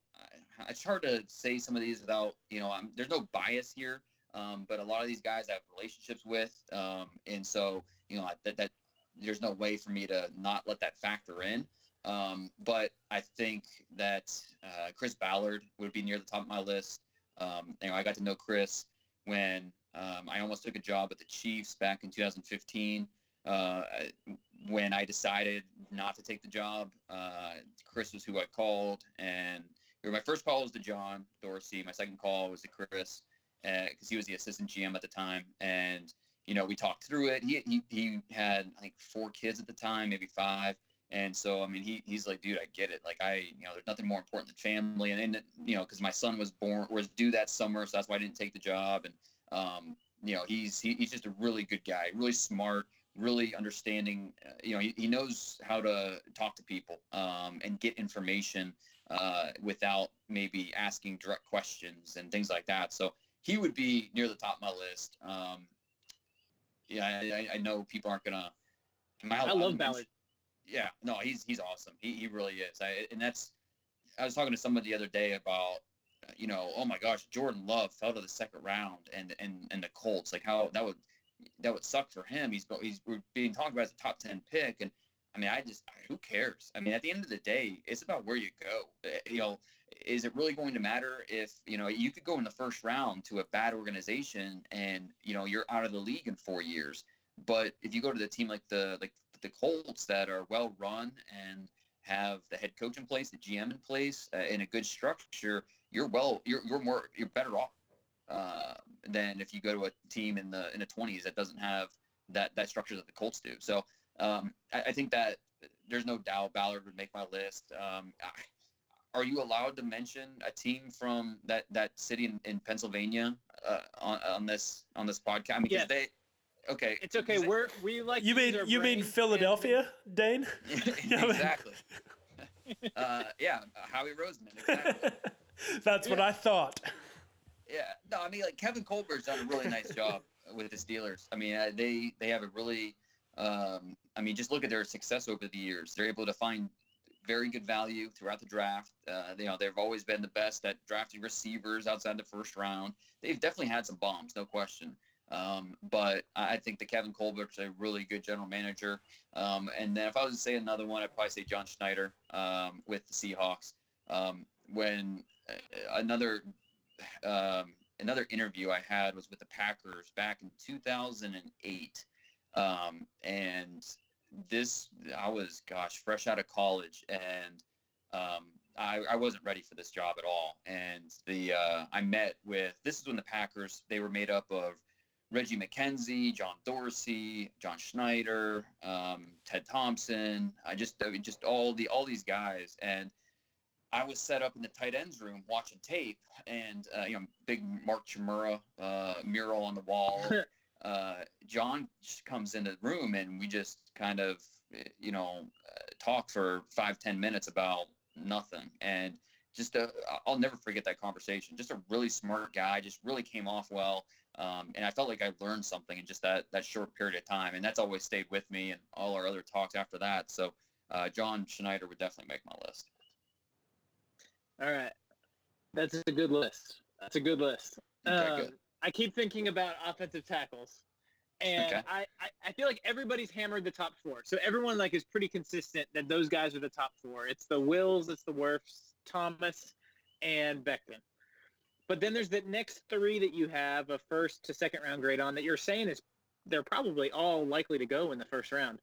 It's hard to say some of these without you know. I'm, there's no bias here, um, but a lot of these guys I have relationships with, um, and so you know that that there's no way for me to not let that factor in. Um, but I think that uh, Chris Ballard would be near the top of my list. Um, you know, I got to know Chris when um, I almost took a job at the Chiefs back in 2015. Uh, when I decided not to take the job, uh, Chris was who I called, and my first call was to John Dorsey. My second call was to Chris because he was the assistant GM at the time, and you know we talked through it. He he, he had I think four kids at the time, maybe five. And so, I mean, he, he's like, dude, I get it. Like, I, you know, there's nothing more important than family. And then, you know, because my son was born, was due that summer. So that's why I didn't take the job. And, um, you know, he's, he, he's just a really good guy, really smart, really understanding. Uh, you know, he, he knows how to talk to people um, and get information uh, without maybe asking direct questions and things like that. So he would be near the top of my list. Um, yeah, I, I know people aren't going to. I love Ballard. Yeah, no, he's he's awesome. He, he really is. I, and that's I was talking to somebody the other day about you know, oh my gosh, Jordan Love fell to the second round and and and the Colts like how that would that would suck for him. He's he's we're being talked about as a top 10 pick and I mean, I just who cares? I mean, at the end of the day, it's about where you go. Uh, You know, is it really going to matter if, you know, you could go in the first round to a bad organization and, you know, you're out of the league in 4 years. But if you go to the team like the like the Colts that are well run and have the head coach in place, the GM in place, uh, in a good structure, you're well, you're, you're more, you're better off uh, than if you go to a team in the in the 20s that doesn't have that that structure that the Colts do. So um, I, I, think that there's no doubt Ballard would make my list. Um, are you allowed to mention a team from that that city in, in Pennsylvania uh, on on this on this podcast? I mean, yes. they okay. It's okay. We're we like you mean you mean Philadelphia, and... Dane? (laughs) (laughs) (laughs) exactly. uh, yeah, Howie Roseman. Exactly. That's yeah. what I thought. Yeah, no, I mean like Kevin Colbert's done a really nice job with the Steelers. I mean, uh, they they have a really, um, I mean, just look at their success over the years. They're able to find very good value throughout the draft. Uh, you know, they've always been the best at drafting receivers outside the first round. They've definitely had some bombs, no question. Um, but I think that Kevin Colbert's a really good general manager. Um, and then if I was to say another one, I'd probably say John Schneider um, with the Seahawks. Um, when uh, another um, another interview I had was with the Packers back in 2008. Um, and this, I was, gosh, fresh out of college and um, I, I wasn't ready for this job at all. And the, uh, I met with, this is when the Packers, they were made up of Reggie McKenzie, John Dorsey, John Schneider, um, Ted Thompson. I just, I mean, just all the, all these guys. And, I was set up in the tight ends room watching tape, and uh, you know, big Mark Chmura uh, mural on the wall. (laughs) uh, John comes into the room, and we just kind of, you know, uh, talk for five ten minutes about nothing, and just i will never forget that conversation. Just a really smart guy, just really came off well, um, and I felt like I learned something in just that that short period of time, and that's always stayed with me, and all our other talks after that. So, uh, John Schneider would definitely make my list. All right. That's a good list. That's a good list. Okay, um, good. I keep thinking about offensive tackles. And okay. I, I, I, feel like everybody's hammered the top four. So everyone like is pretty consistent that those guys are the top four. It's the Wills, it's the Wirfs, Thomas, and Becton. But then there's the next three that you have a first to second round grade on that you're saying is they're probably all likely to go in the first round.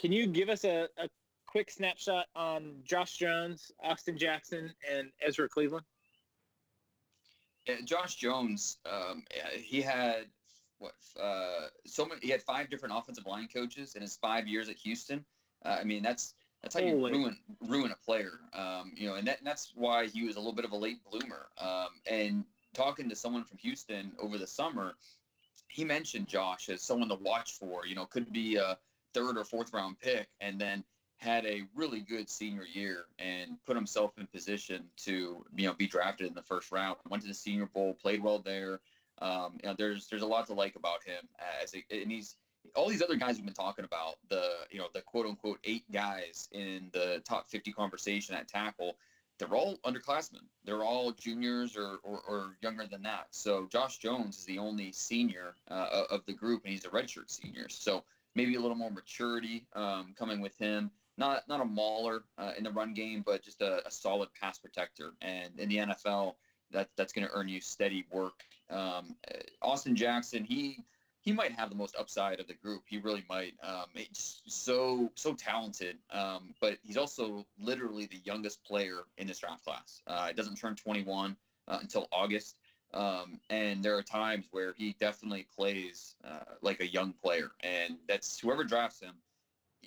Can you give us a, a quick snapshot on Josh Jones, Austin Jackson, and Ezra Cleveland? Yeah, Josh Jones, um, he had what uh, so many. He had five different offensive line coaches in his five years at Houston. Uh, I mean, that's that's how Holy. you ruin ruin a player. Um, you know, and, that, and, that's why he was a little bit of a late bloomer. Um, and talking to someone from Houston over the summer, he mentioned Josh as someone to watch for. You know, could be a third or fourth round pick, and then had a really good senior year and put himself in position to you know be drafted in the first round. Went to the Senior Bowl, played well there. Um, you know, there's there's a lot to like about him as a, and he's all these other guys we've been talking about the you know the quote unquote eight guys in the top 50 conversation at tackle. They're all underclassmen. They're all juniors or, or, or younger than that. So Josh Jones is the only senior uh, of the group, and he's a redshirt senior. So maybe a little more maturity um, coming with him not not a mauler uh, in the run game, but just a, a, solid pass protector. And in the NFL, that that's going to earn you steady work. Um, uh, Austin Jackson, he he might have the most upside of the group. He really might. Um, so so talented, um, but he's also literally the youngest player in this draft class. Uh, he doesn't turn 21 uh, until August. Um, and there are times where he definitely plays uh, like a young player, and that's whoever drafts him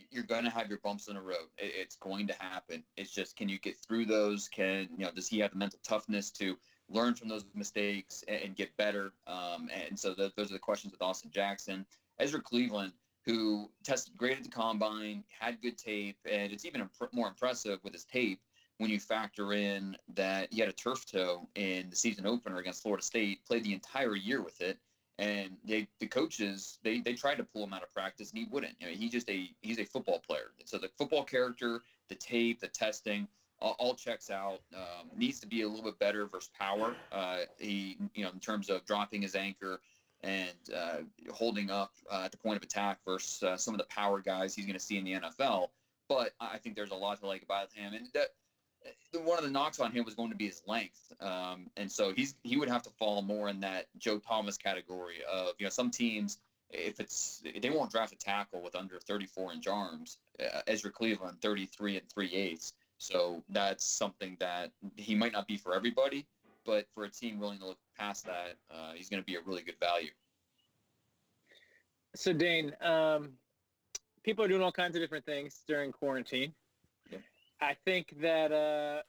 you're going to have your bumps in the road. It, it's going to happen. It's just, can you get through those? Can, you know, does he have the mental toughness to learn from those mistakes and, and get better? Um, and so those are the questions with Austin Jackson. Ezra Cleveland, who tested great at the combine, had good tape, and it's even imp- more impressive with his tape when you factor in that he had a turf toe in the season opener against Florida State, played the entire year with it, and they the coaches they they tried to pull him out of practice and he wouldn't. I mean, he's just a he's a football player. So the football character, the tape, the testing, all, all checks out. Um, needs to be a little bit better versus power. Uh, he you know in terms of dropping his anchor and uh, holding up uh, at the point of attack versus uh, some of the power guys he's going to see in the NFL. But I think there's a lot to like about him, and that one of the knocks on him was going to be his length, um, and so he's he would have to fall more in that Joe Thomas category of you know some teams if it's they won't draft a tackle with under 34 inch arms uh, Ezra Cleveland, 33 and 3 eighths. So that's something that he might not be for everybody, but for a team willing to look past that, uh, he's going to be a really good value. So Dane, um, people are doing all kinds of different things during quarantine. I think that uh,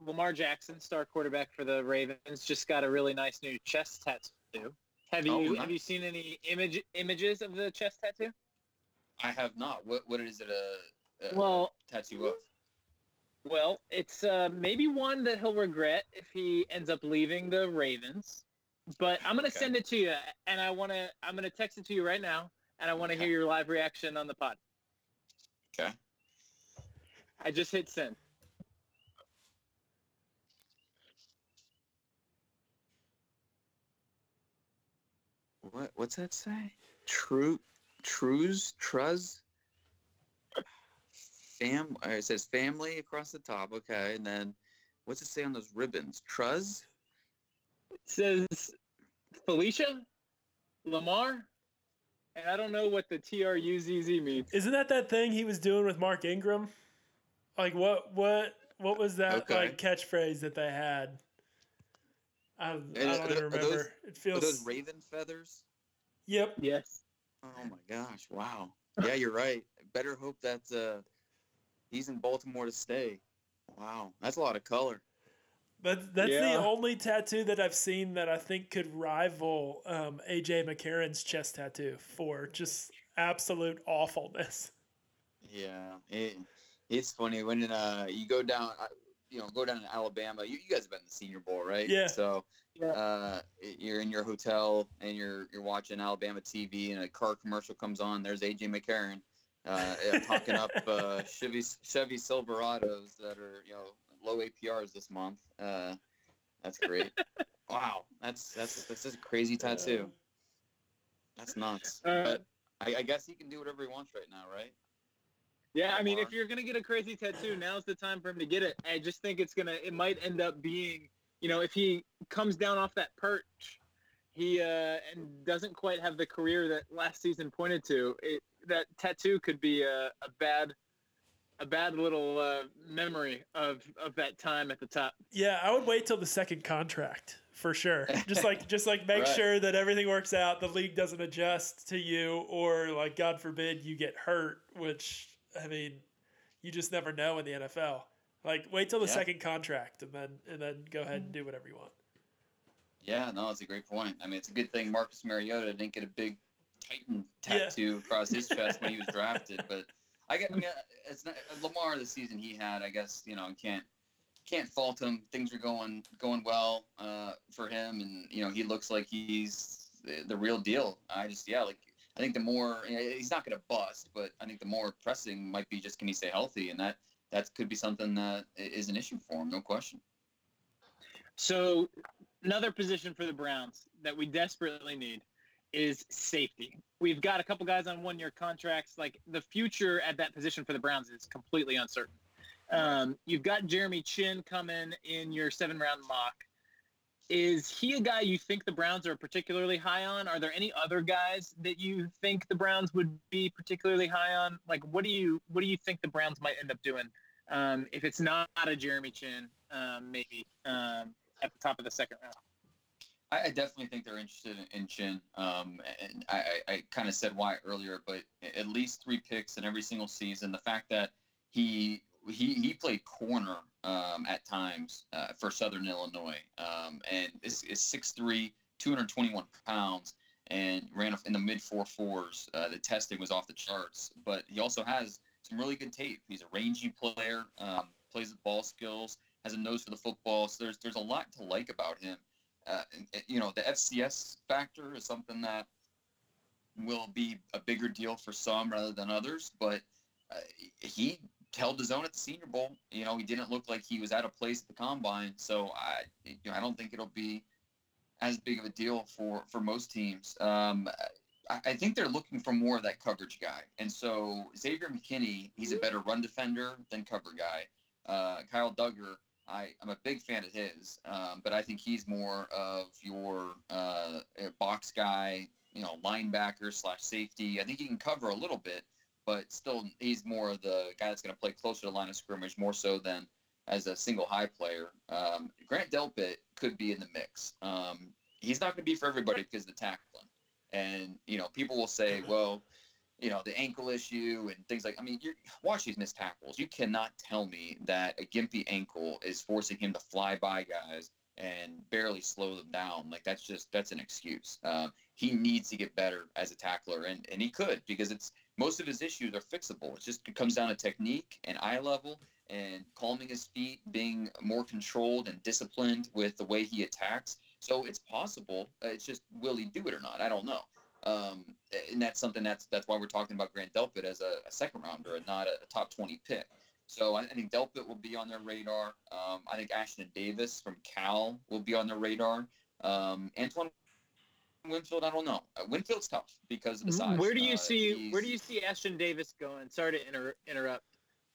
Lamar Jackson, star quarterback for the Ravens, just got a really nice new chest tattoo. Have you Oh, nice. have you seen any image images of the chest tattoo? I have not. What what is it a, a Well, tattoo of? well, it's uh, maybe one that he'll regret if he ends up leaving the Ravens. But I'm gonna Okay. send it to you, and I wanna I'm gonna text it to you right now, and I want to Okay. hear your live reaction on the pod. Okay. I just hit send. What what's that say? True, trues, truz. Fam. uh, It says family across the top. Okay, and then what's it say on those ribbons? Truz. It says Felicia, Lamar, and I don't know what the T R U Z Z means. Isn't that that thing he was doing with Mark Ingram? Like what what what was that Okay. like catchphrase that they had? I, I don't are even tho- are remember. those- it Are feels. those raven feathers? yep. Yes. Oh my gosh! Wow. Yeah, you're right. Better hope that uh, he's in Baltimore to stay. Wow, that's a lot of color. That's that's Yeah. the only tattoo that I've seen that I think could rival um, AJ McCarron's chest tattoo for just absolute awfulness. Yeah, it, it's funny when uh, you go down, uh, you know, go down to Alabama. You, you guys have been in the Senior Bowl, right? Yeah. So Yeah. uh, you're in your hotel and you're you're watching Alabama TV, and a car commercial comes on. There's AJ McCarron uh, uh, talking up uh, Chevy Chevy Silverados that are you know low APRs this month. Uh, that's great. (laughs) wow, that's that's that's just a crazy tattoo. That's nuts. Uh, but I, I guess he can do whatever he wants right now, right? Yeah, I mean, if you're gonna get a crazy tattoo, now's the time for him to get it. I just think it's gonna, it might end up being, you know, if he comes down off that perch, he uh, and doesn't quite have the career that last season pointed to. It, that tattoo could be a, a bad, a bad little uh, memory of of that time at the top. Yeah, I would wait till the second contract for sure. Just like (laughs) just like make Right. sure that everything works out, the league doesn't adjust to you, or like God forbid you get hurt, which I mean, you just never know in the NFL. Like wait till the Yeah. second contract and then and then go ahead and do whatever you want. Yeah, no, it's a great point. I mean, it's a good thing Marcus Mariota didn't get a big Titan Yeah. tattoo across his chest when he was (laughs) drafted. But I get, I mean, it's not Lamar the season he had. I guess you know, can't can't fault him. Things are going going well uh, for him, and you know, he looks like he's the, the real deal. I just, yeah, like I think the more you know, he's not going to bust, but I think the more pressing might be just can he stay healthy, and that that could be something that is an issue for him, no question. So another position for the Browns that we desperately need is safety. We've got a couple guys on one-year contracts. Like the future at that position for the Browns is completely uncertain. Um, you've got Jeremy Chinn coming in your seven-round mock. Is he a guy you think the Browns are particularly high on? Are there any other guys that you think the Browns would be particularly high on? Like, what do you what do you think the Browns might end up doing um, if it's not a Jeremy Chinn, um, maybe um, at the top of the second round? I, I definitely think they're interested in, in Chinn. Um, and I, I, I kind of said why earlier, but at least three picks in every single season. The fact that he he he played corner um, at times uh, for Southern Illinois, um, and is is 6'3", 221 pounds, and ran in the mid four fours. Uh, the testing was off the charts, but he also has some really good tape. He's a rangy player, um, plays with ball skills, has a nose for the football. So there's there's a lot to like about him uh, you know, the FCS factor is something that will be a bigger deal for some rather than others. But uh, he held his own at the Senior Bowl. You know, he didn't look like he was out of place at the combine. So I, you know, I don't think it'll be as big of a deal for for most teams. Um, I, I think they're looking for more of that coverage guy. And so Xavier McKinney, he's a better run defender than cover guy. Uh, Kyle Dugger, I, I'm a big fan of his, um, but I think he's more of your uh, box guy, you know, linebacker slash safety. I think he can cover a little bit, but still, he's more of the guy that's going to play closer to the line of scrimmage, more so than as a single high player. Um, Grant Delpit could be in the mix. Um, he's not going to be for everybody because of the tackling. And, you know, people will say, well, you know, the ankle issue and things like I mean, you watch these missed tackles. You cannot tell me that a gimpy ankle is forcing him to fly by guys and barely slow them down. Like that's just that's an excuse. Um, he needs to get better as a tackler, and and he could because it's most of his issues are fixable. It just comes down to technique and eye level and calming his feet, being more controlled and disciplined with the way he attacks. So it's possible. Uh, it's just will he do it or not? I don't know. Um, and that's something that's that's why we're talking about Grant Delpit as a, a second rounder and not a, a, top 20 pick. So I, I think Delpit will be on their radar. Um, I think Ashtyn Davis from Cal will be on their radar. Um, Antoine Winfield, I don't know. Uh, Winfield's tough because of the size. Where do you uh, see Where do you see Ashtyn Davis going? Sorry to inter- interrupt.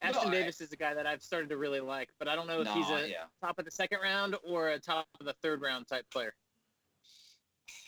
Ashtyn no, Davis I, is a guy that I've started to really like, but I don't know if no, he's a yeah. top of the second round or a top of the third round type player.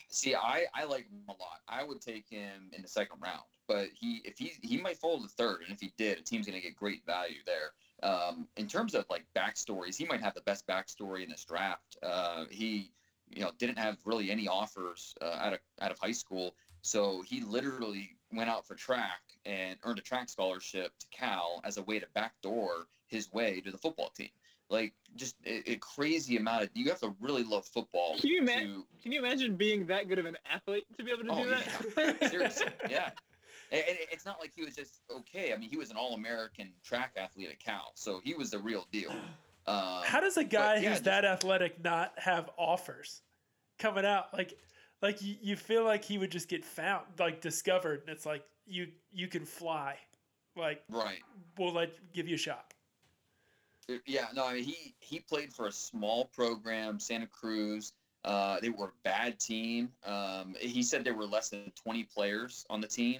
See, I, I like him a lot. I would take him in the second round, but he if he he might fall to third, and if he did, a team's going to get great value there. Um, in terms of like backstories, he might have the best backstory in this draft. Uh, he you know didn't have really any offers uh, out of out of high school, so he literally went out for track and earned a track scholarship to Cal as a way to backdoor his way to the football team. Like just a, a, crazy amount of you have to really love football can you imagine can you imagine being that good of an athlete to be able to oh, do that? yeah. seriously (laughs) yeah. And, and it's not like he was just okay. I mean he was an all-american track athlete at cal so he was the real deal um, how does a guy yeah, who's just, that athletic not have offers coming out? Like like you, you feel like he would just get found like discovered and it's like you you can fly. Like right. we'll let give you a shot. Yeah, no, I mean he he played for a small program, Santa Cruz. Uh, they were a bad team. Um, he said there were less than 20 players on the team,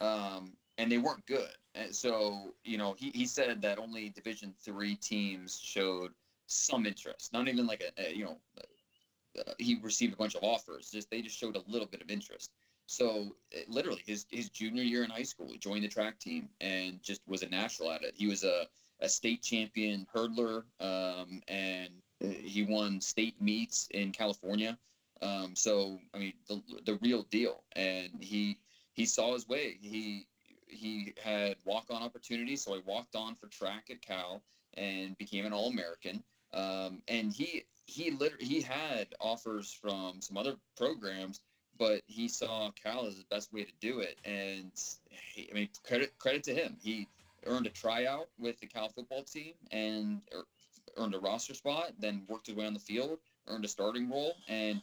um, and they weren't good. And so you know, he, he said that only Division three teams showed some interest. Not even like a, a you know, uh, he received a bunch of offers. Just they just showed a little bit of interest. So literally, his his junior year in high school, he joined the track team and just was a natural at it. He was a a state champion hurdler, um, and he won state meets in California. Um, so I mean, the, the real deal. And he he saw his way. He he had walk on opportunities, so he walked on for track at Cal and became an All American. Um, and he he literally he had offers from some other programs, but he saw Cal as the best way to do it. And he, I mean, credit credit to him. He earned a tryout with the Cal football team and er, earned a roster spot, then worked his way on the field, earned a starting role, and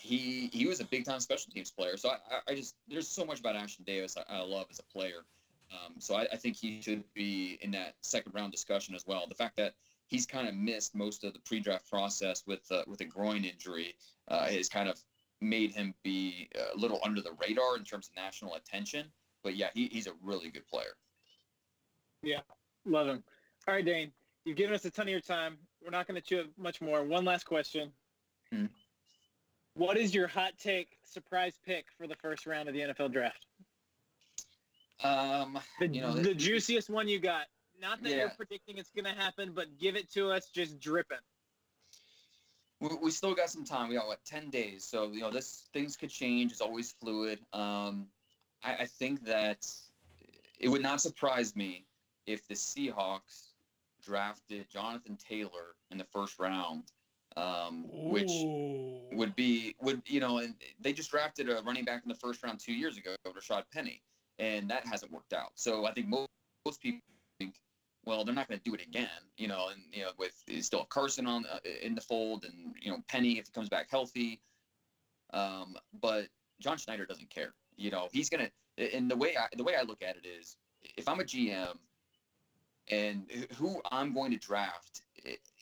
he he was a big time special teams player. So I, I just there's so much about Ashtyn Davis I, I love as a player. Um, so I, I, think he should be in that second round discussion as well. The fact that he's kind of missed most of the pre-draft process with uh, with a groin injury uh, has kind of made him be a little under the radar in terms of national attention. But yeah, he, he's a really good player. Yeah, love him. All right, Dane, you've given us a ton of your time. We're not going to chew up much more. One last question. Hmm. What is your hot take surprise pick for the first round of the NFL draft? Um, the, you know, the juiciest one you got. Not that yeah. you're predicting it's going to happen, but give it to us just dripping. We, we still got some time. We got what ten days, so you know this things could change. It's always fluid. Um, I, I think that it would not surprise me if the Seahawks drafted Jonathan Taylor in the first round, um, which would be would you know, and they just drafted a running back in the first round two years ago, Rashaad Penny, and that hasn't worked out. So I think most, most people think, well, they're not going to do it again, you know, and you know, with still Carson on uh, in the fold, and you know, Penny if he comes back healthy. Um, but John Schneider doesn't care. You know, he's gonna. And the way I the way I look at it is, if I'm a GM and who I'm going to draft,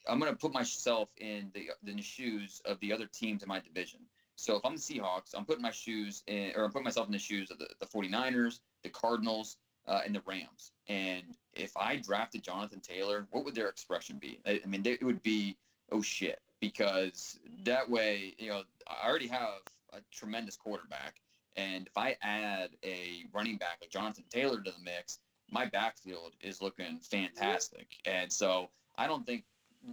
I'm going to put myself in the, in the shoes of the other teams in my division. So if I'm the Seahawks, I'm putting my shoes in, or I'm putting myself in the shoes of the, the 49ers, the Cardinals, uh, and the Rams. And if I drafted Jonathan Taylor, what would their expression be? I, I mean, they, it would be, oh shit, because that way, you know, I already have a tremendous quarterback And if I add a running back like Jonathan Taylor to the mix, my backfield is looking fantastic. And so I don't think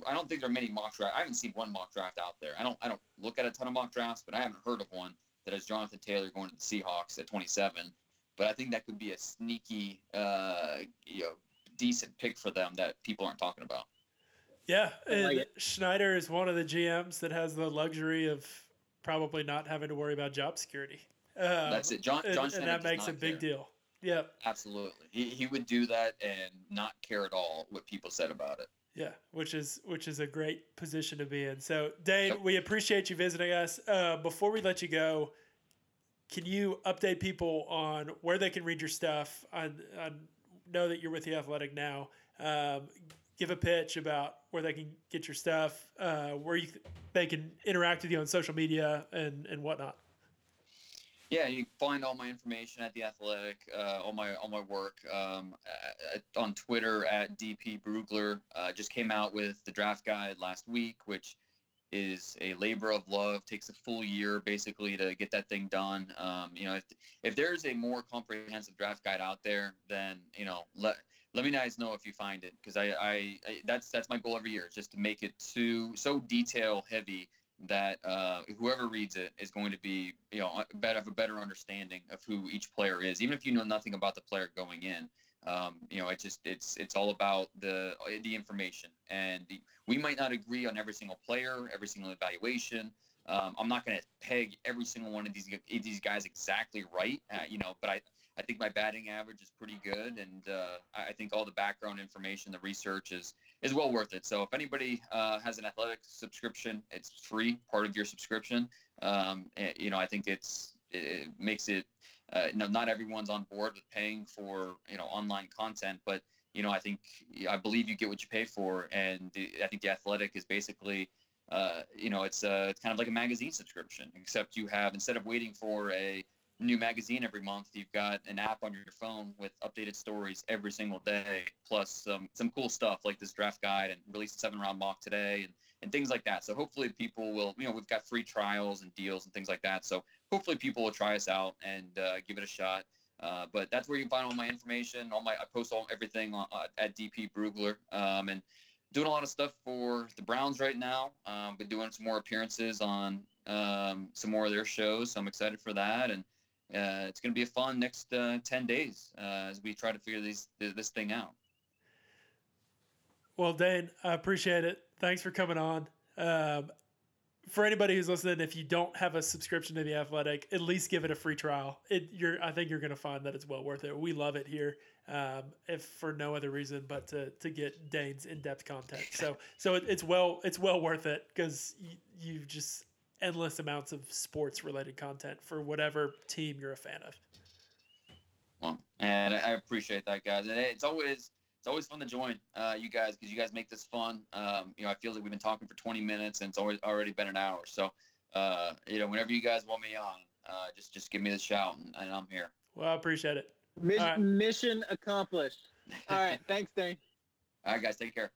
I don't think there are many mock drafts. I haven't seen one mock draft out there. I don't I don't look at a ton of mock drafts, but I haven't heard of one that has Jonathan Taylor going to the Seahawks at 27. But I think that could be a sneaky, uh, you know, decent pick for them that people aren't talking about. Yeah, and Schneider is one of the GMs that has the luxury of probably not having to worry about job security. Um, That's it. John, John and, and that makes a big care. deal. Yeah, absolutely. He, he would do that and not care at all what people said about it. Yeah, which is which is a great position to be in. So, Dane, we appreciate you visiting us. Uh, before we let you go, can you update people on where they can read your stuff? I, I know that you're with the Athletic now. Um, give a pitch about where they can get your stuff, uh, where you they can interact with you on social media and and whatnot. Yeah, you can find all my information at the Athletic, uh, all my all my work um, at, on Twitter at DP Brugler. Uh, just came out with the draft guide last week, which is a labor of love. Takes a full year basically to get that thing done. Um, you know, if if there's a more comprehensive draft guide out there, then you know let let me guys know if you find it because I, I, I that's that's my goal every year, just to make it too so detail heavy that uh, whoever reads it is going to be, you know, better have a better understanding of who each player is, even if you know nothing about the player going in. Um, you know, it just it's it's all about the the information, and the, we might not agree on every single player, every single evaluation. Um, I'm not going to peg every single one of these these guys exactly right, uh, you know, but I I think my batting average is pretty good, and uh, I think all the background information, the research is is well worth it. So if anybody uh, has an athletic subscription, it's free, part of your subscription. Um, and, you know, I think it's it makes it. Uh, you know, not everyone's on board with paying for you know online content, but you know, I think I believe you get what you pay for, and the, I think the athletic is basically. Uh, you know, it's uh, it's kind of like a magazine subscription, except you have instead of waiting for a new magazine every month. You've got an app on your phone with updated stories every single day, plus some some cool stuff like this draft guide and release seven round mock today and, and things like that. So hopefully people will, you know, we've got free trials and deals and things like that. So hopefully people will try us out and uh, give it a shot. Uh, but that's where you can find all my information. All my I post all everything on, uh, at DP Brugler. Um, and doing a lot of stuff for the Browns right now. Um, been doing some more appearances on um, some more of their shows. So I'm excited for that. And uh, it's going to be a fun next uh, 10 days uh, as we try to figure these this thing out. Well, Dane, I appreciate it. Thanks for coming on. Um, for anybody who's listening, if you don't have a subscription to the Athletic, at least give it a free trial. It, you're, I think you're going to find that it's well worth it. We love it here, um, if for no other reason but to to get Dane's in depth content. So so it, it's well it's well worth it because you, you just endless amounts of sports related content for whatever team you're a fan of. Well, and I appreciate that, guys. And it's always it's always fun to join uh, you guys because you guys make this fun. Um, you know, I feel like we've been talking for 20 minutes and it's always already been an hour. So, uh, you know, whenever you guys want me on, uh, just just give me the shout and, and I'm here. Well, I appreciate it. Mission, right. mission accomplished. All right, (laughs) thanks, Dane. All right, guys, take care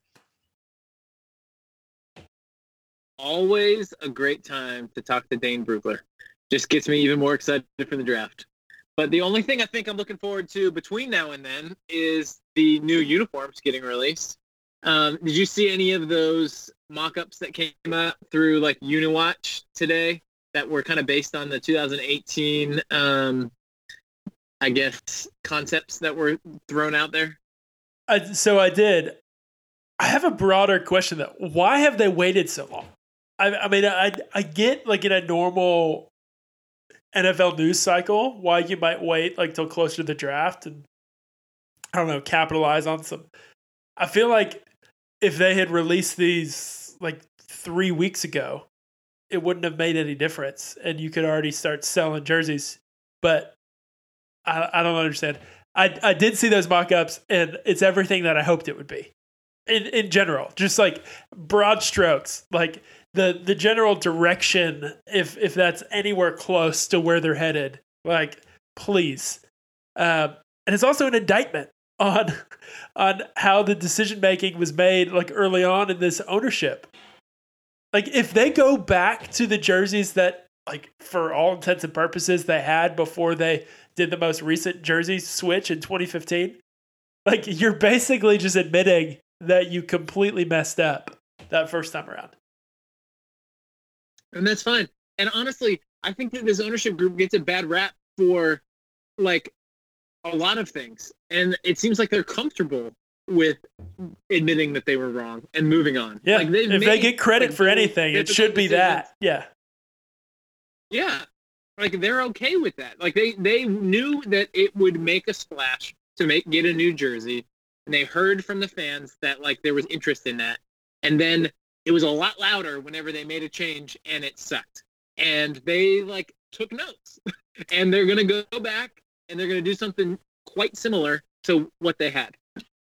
always a great time to talk to Dane Brugler. Just gets me even more excited for the draft. But the only thing I think I'm looking forward to between now and then is the new uniforms getting released. Um, did you see any of those mock-ups that came out through like Uniwatch today that were kind of based on the 2018, um, I guess, concepts that were thrown out there? I, so I did. I have a broader question though. Why have they waited so long? I, I mean, I I get like in a normal NFL news cycle why you might wait like till closer to the draft and I don't know capitalize on some. I feel like if they had released these like three weeks ago, it wouldn't have made any difference, and you could already start selling jerseys. But I I don't understand. I I did see those mock-ups, and it's everything that I hoped it would be. In in general, just like broad strokes, like the the general direction if if that's anywhere close to where they're headed like please uh, and it's also an indictment on (laughs) on how the decision making was made like early on in this ownership like if they go back to the jerseys that like for all intents and purposes they had before they did the most recent jersey switch in 2015. Like you're basically just admitting that you completely messed up that first time around. And that's fine. And honestly, I think that this ownership group gets a bad rap for like a lot of things. And it seems like they're comfortable with admitting that they were wrong and moving on. Yeah. Like if made, they get credit like, for anything, it should be decisions. that. Yeah. Yeah. Like they're okay with that. Like they they knew that it would make a splash to make get a new jersey and they heard from the fans that like there was interest in that. And then it was a lot louder whenever they made a change and it sucked. And they like took notes. (laughs) and they're going to go back and they're going to do something quite similar to what they had.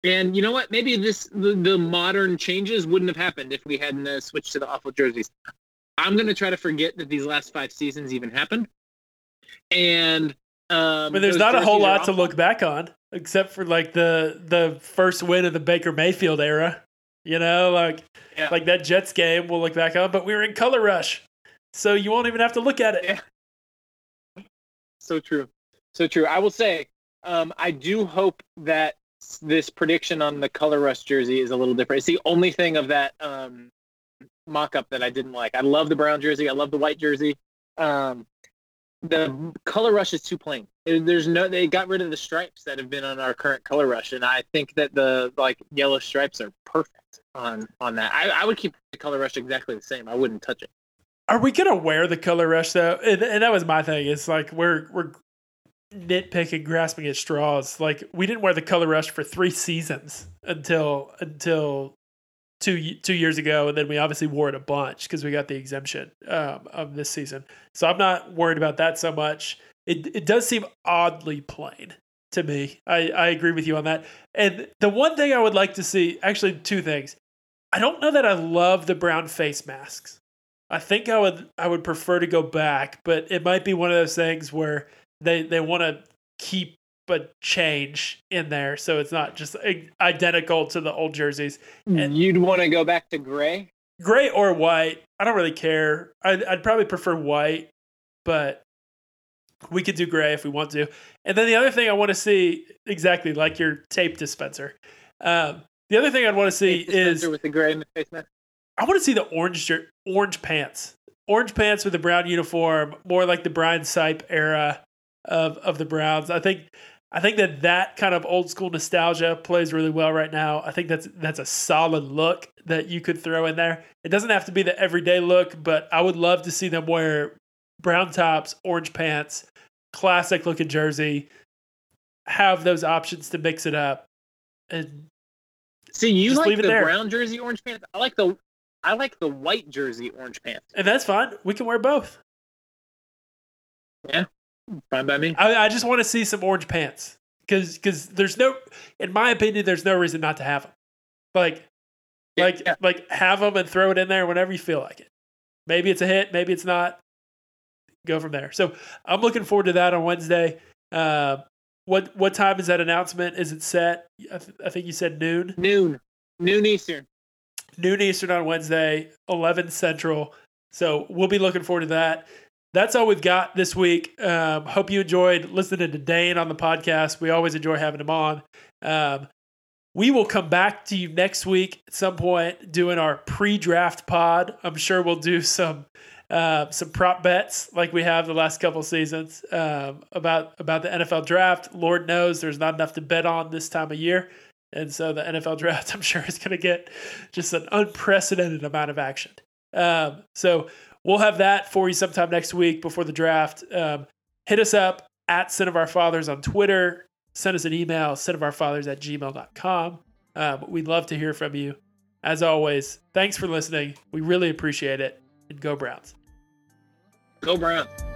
And you know what? Maybe this the, the modern changes wouldn't have happened if we hadn't uh, switched to the awful jerseys. I'm gonna try to forget that these last five seasons even happened. And um, But there's not a whole lot to look back on except for like the the first win of the Baker Mayfield era. You know, like Yeah. like that Jets game we'll look back on, but we were in color rush. So you won't even have to look at it. Yeah. So true, so true. I will say, um, I do hope that this prediction on the color rush jersey is a little different. It's the only thing of that um, mock-up that I didn't like. I love the brown jersey. I love the white jersey. Um, the color rush is too plain. There's no. They got rid of the stripes that have been on our current color rush, and I think that the like yellow stripes are perfect on on that. I, I would keep the color rush exactly the same. I wouldn't touch it. Are we gonna wear the color rush though? And, and that was my thing. It's like we're we're nitpicking, grasping at straws. Like we didn't wear the color rush for three seasons until until two two years ago, and then we obviously wore it a bunch because we got the exemption um, of this season. So I'm not worried about that so much. It it does seem oddly plain to me. I I agree with you on that. And the one thing I would like to see, actually, two things. I don't know that I love the brown face masks. I think I would I would prefer to go back, but it might be one of those things where they they want to keep a change in there, so it's not just identical to the old jerseys, hmm, And- You'd want to go back to gray. gray or white. I don't really care. I'd, I'd probably prefer white, but we could do gray if we want to. And then the other thing I want to see exactly like your tape dispenser. Um, the other thing I'd want to see is with the gray face mask. I want to see the orange jer- orange pants, orange pants with a brown uniform, more like the Brian Sipe era of of the Browns. I think I think that that kind of old school nostalgia plays really well right now. I think that's that's a solid look that you could throw in there. It doesn't have to be the everyday look, but I would love to see them wear brown tops, orange pants, classic looking jersey. Have those options to mix it up, and See, you like the there. brown jersey orange pants. I like the I like the white jersey orange pants. and that's fine. We can wear both. Yeah, fine by me. I, I just want to see some orange pants because because there's no, in my opinion, there's no reason not to have them. Like like Yeah. like have them and throw it in there whenever you feel like it. Maybe it's a hit, maybe it's not. Go from there. So I'm looking forward to that on Wednesday. Uh, what what time is that announcement? Is it set? I, th- I think you said noon. noon, noon Eastern. noon Eastern on Wednesday, 11 Central. So we'll be looking forward to that. That's all we've got this week. Um, hope you enjoyed listening to Dane on the podcast. We always enjoy having him on. Um, we will come back to you next week at some point doing our pre-draft pod. I'm sure we'll do some uh, some prop bets like we have the last couple seasons um, about about the NFL draft. Lord knows there's not enough to bet on this time of year. And so the NFL draft, (laughs) I'm sure, is going to get just an unprecedented amount of action. Um, so we'll have that for you sometime next week before the draft. Um, hit us up at Sin of Our Fathers on Twitter. Send us an email, sinofourfathers at gmail.com. Um, we'd love to hear from you. As always, thanks for listening. We really appreciate it. And go Browns. Go Browns.